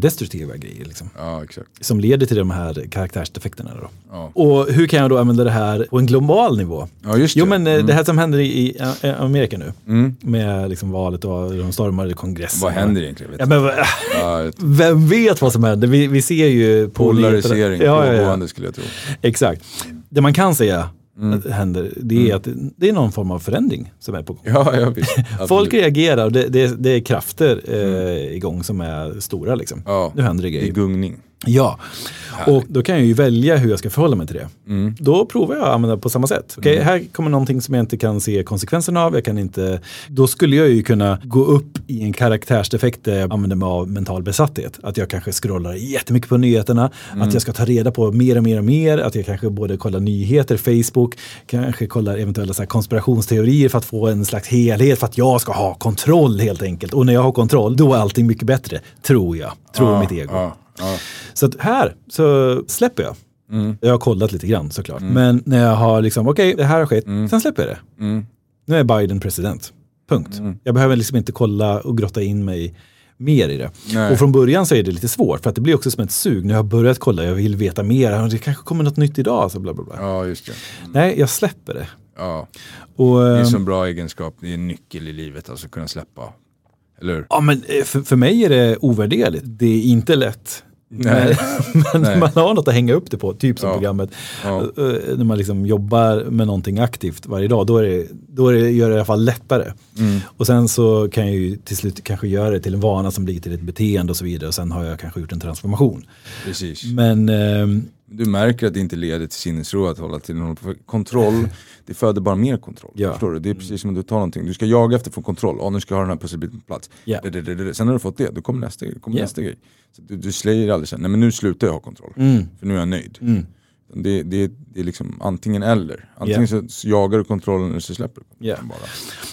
destruktiva grejer. Liksom, Ja som leder till de här karaktärsdefekterna. Då. Ja, Och hur kan jag då använda det här på en global nivå? ja. Jo men eh, Mm. det här som händer i, eh, Amerika nu, Mm. med liksom valet och de stormade kongressen. Vad händer egentligen? Vet men, ett vem vet vad som händer? Vi, vi ser ju på polarisering, Ja, ja, ja. pågående skulle jag tro. Exakt. Det man kan säga Mm. händer, det är att det är någon form av förändring som är på gång. Ja, ja visst. Folk reagerar och det, det, det är krafter eh, igång som är stora. Liksom. Ja, Nu händer det i grejer. gungning. Ja, och då kan jag ju välja hur jag ska förhålla mig till det. Mm. Då provar jag att använda på samma sätt. Okej, här kommer någonting som jag inte kan se konsekvenserna av. Jag kan inte, då skulle jag ju kunna gå upp i en karaktärsdefekt där jag använder mig av mental besatthet. Att jag kanske scrollar jättemycket på nyheterna, att jag ska ta reda på mer och mer och mer, att jag kanske både kollar nyheter, Facebook, kanske kollar eventuella så konspirationsteorier för att få en slags helhet, för att jag ska ha kontroll helt enkelt. Och när jag har kontroll, då är allting mycket bättre, tror jag. Tror ja, mitt ego. Ja, ja. Så här så släpper jag. Mm. Jag har kollat lite grann såklart. Men när jag har liksom, okej det här har skett, sen släpper jag det. Mm. Nu är Biden president. Punkt. Jag behöver liksom inte kolla och grotta in mig mer i det. Nej. Och från början så är det lite svårt för att det blir också som ett sug. När jag har börjat kolla, jag vill veta mer, det kanske kommer något nytt idag. Så bla bla bla. ja, just det. Nej, jag släpper det. Ja. Och, Det är en ehm, sån bra egenskap, det är en nyckel i livet, alltså kunna släppa. Eller hur? Ja, men eh, för, för mig är det ovärderligt. Det är inte lätt. Nej. Men, men Nej. man har något att hänga upp det på, typ som Ja. programmet. Ja. Eh, När man liksom jobbar med någonting aktivt varje dag, då är det, då är det, gör det i alla fall lättare. Och sen så kan jag ju till slut kanske göra det till en vana som blir till ett beteende och så vidare. Och sen har jag kanske gjort en transformation. Precis. Men ehm, Du märker att det inte leder till sinnesro att hålla till någon kontroll. Det föder bara mer kontroll. Ja. Förstår du? Det är precis som att du tar någonting. Du ska jaga efter att få kontroll. Ja, nu ska jag ha den här pusselbiten på plats. Ja. Det, det, det, det. Sen när du fått det, då kommer nästa, kommer Ja. nästa grej. Så du, du säger aldrig sen, nej men nu slutar jag ha kontroll. Mm. För nu är jag nöjd. Det, det, det är liksom antingen eller. Antingen Ja. så, jagar du kontrollen eller så släpper du Ja. bara.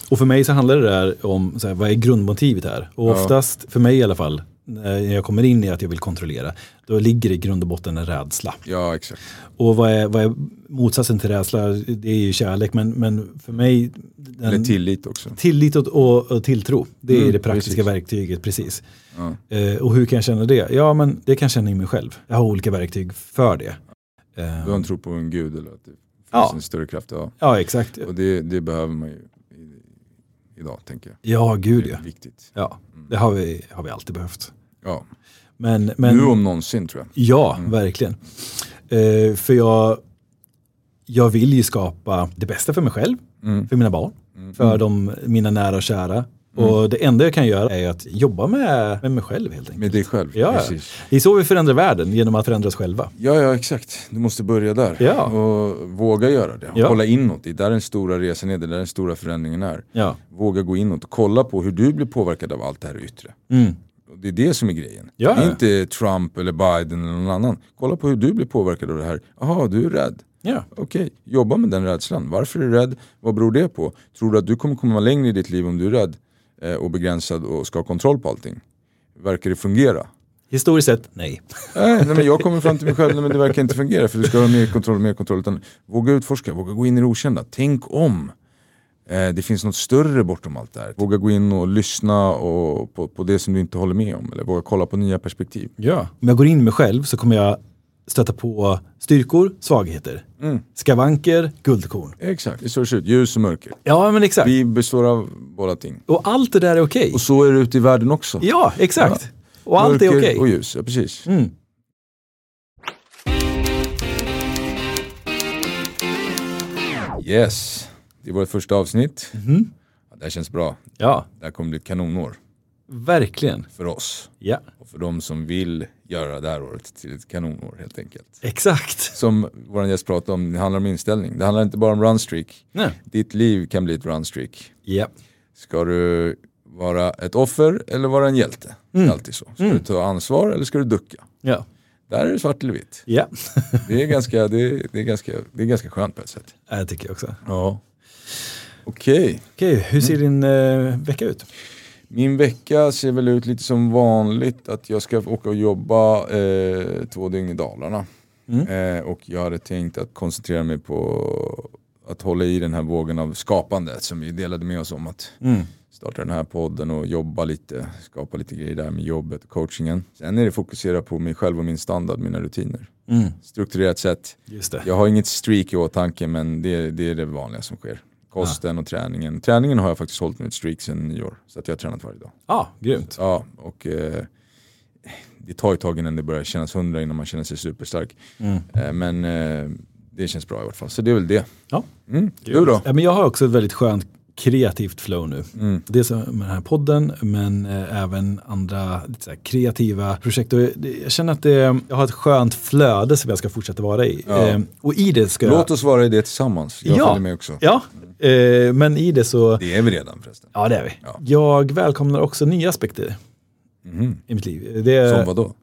Och för mig så handlar det där om så här, vad är grundmotivet här? Och Ja. oftast, för mig i alla fall, jag kommer in i att jag vill kontrollera, då ligger det i grund och botten en rädsla. Ja, exakt. Och vad är, vad är motsatsen till rädsla? Det är ju kärlek, men, men för mig, den, Eller tillit också. tillit och, och, och tilltro, det är Mm, det praktiska precis. verktyget, precis. Ja. Eh, och hur kan jag känna det? Ja, men det kan jag känna i mig själv. Jag har olika verktyg för det. Eh, Du har en tro på en gud eller att det finns Ja. en större kraft. Ja. ja, exakt. Och det, det behöver man ju idag, tänker jag. Ja, gud ja. viktigt. Ja, det har vi, har vi alltid behövt. Ja. Men, men, Nu om någonsin tror jag. Ja, verkligen. Eh, för jag, jag vill ju skapa det bästa för mig själv, Mm. för mina barn, för de, mina nära och kära. Och det enda jag kan göra är att jobba med, med mig själv helt enkelt. Med dig själv. Ja, Precis. det är så vi förändrar världen, genom att förändra oss själva. Ja, ja, exakt. Du måste börja där. Ja. Och våga göra det. Ja. Kolla inåt. Det är där den stora resan är. Det är där den stora förändringen är. Ja. Våga gå inåt och kolla på hur du blir påverkad av allt det här yttre. Mm. Det är det som är grejen. Ja. Inte Trump eller Biden eller någon annan. Kolla på hur du blir påverkad av det här. Jaha, du är rädd. Ja. Okej, jobba med den rädslan. Varför är du rädd? Vad beror det på? Tror du att du kommer komma längre i ditt liv om du är rädd och begränsad och ska ha kontroll på allting? Verkar det fungera? Historiskt sett, nej. Nej, nej men jag kommer fram till mig själv, nej, men det verkar inte fungera för du ska ha mer kontroll, mer kontroll. Utan våga utforska, våga gå in i det okända. Tänk om. Eh, det finns något större bortom allt det här. Våga gå in och lyssna och på, på det som du inte håller med om. Eller våga kolla på nya perspektiv. Ja. Om jag går in mig själv så kommer jag stöta på styrkor, svagheter, Mm. skavanker, guldkorn. Exakt, det är ser ut. Ljus och mörker. Ja, men exakt. Vi består av båda ting. Och allt det där är okej. Och så är det ute i världen också. Ja, exakt. Och allt är Mörker okej. och ljus, ja precis. Mm. Yes, det var ett första avsnitt. Ja, det här känns bra. Ja, Det här kommer bli kanonår verkligen. för oss. Ja, Och för de som vill göra det här året till ett kanonår helt enkelt. exakt. Som vår gäst pratade om, det handlar om inställning. Det handlar inte bara om runstreak. Nej. Ditt liv kan bli ett runstreak. Ja. Ska du vara ett offer eller vara en hjälte? Det är alltid så. Ska du ta ansvar eller ska du ducka? Ja. Där är det svart eller vitt. Ja, Det är ganska, det är, det är ganska, det är ganska skönt på ett sätt. det tycker jag också. Ja. Okej, Okej, hur ser din eh, vecka ut? Min vecka ser väl ut lite som vanligt att jag ska åka och jobba eh, två dygn i Dalarna. Eh, och jag hade tänkt att koncentrera mig på att hålla i den här vågen av skapande som vi delade med oss om att Mm. starta den här podden och jobba lite, skapa lite grejer där med jobbet och coachingen. Sen är det fokusera på mig själv och min standard, mina rutiner. Mm. Strukturerat det. Jag har inget streak i åtanke men det, det är det vanliga som sker. Kosten och träningen. Träningen har jag faktiskt hållit med ett streak sedan nyår. Så att jag har tränat varje dag. Ja, ah, grymt. Ja, och eh, det tar ett tag innan det börjar kännas hundra innan man känner sig superstark. Mm. Eh, men eh, det känns bra i alla fall. Så det är väl det. Ja. Mm. Du då? Ja, men jag har också ett väldigt skönt kreativt flow nu. Mm. Dels med den här podden men eh, även andra kreativa projekt. Och jag känner att det, jag har ett skönt flöde som jag ska fortsätta vara i. Ja. Eh, och i det ska Låt oss vara i det tillsammans. Jag Ja. följer med också. Ja, eh, men i det så... Det är vi redan förresten. Ja, det är vi. Ja. Jag välkomnar också nya aspekter Mhm. i mitt liv. Det, Som vadå?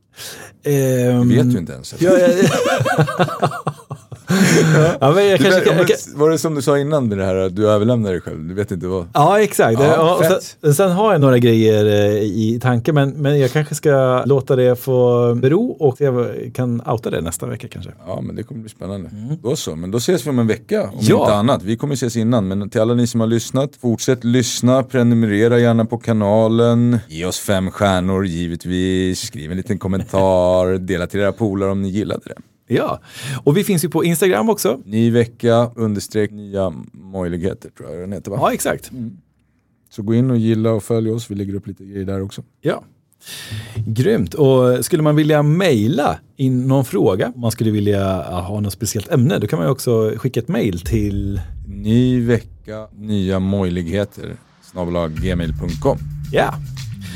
ehm, Det vet du inte ens. Ja, ja, ja, men jag kanske, vet- kan- jag, kan- var det som du sa innan med det här att du överlämnar dig själv? Du vet inte vad? Ja, exakt. Ja, Ja, sen, sen har jag några grejer eh, i tanke, men, men jag kanske ska låta det få bero och jag kan outa det nästa vecka kanske. Ja men det kommer bli spännande. Då så, men då ses vi om en vecka om Mm. Ja. inte annat. Vi kommer ses innan, men till alla ni som har lyssnat, fortsätt lyssna, prenumerera gärna på kanalen, ge oss fem stjärnor givetvis, skriv en liten kommentar, dela till era polare om ni gillade det. Ja, och vi finns ju på Instagram också. Ny vecka, understreck nya möjligheter tror jag den heter va? Ja, exakt. Så gå in och gilla och följ oss, vi lägger upp lite grejer där också. Ja. Grymt. Och skulle man vilja mejla in någon fråga, man skulle vilja ha något speciellt ämne, då kan man ju också skicka ett mejl till Ny vecka, nya möjligheter. gmail.com. Ja.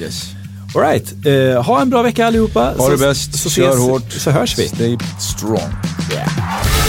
Yes. Alright, uh, ha en bra vecka allihopa. Ha det bäst, så kör ses, hårt, Så hörs vi. Stay strong. Yeah.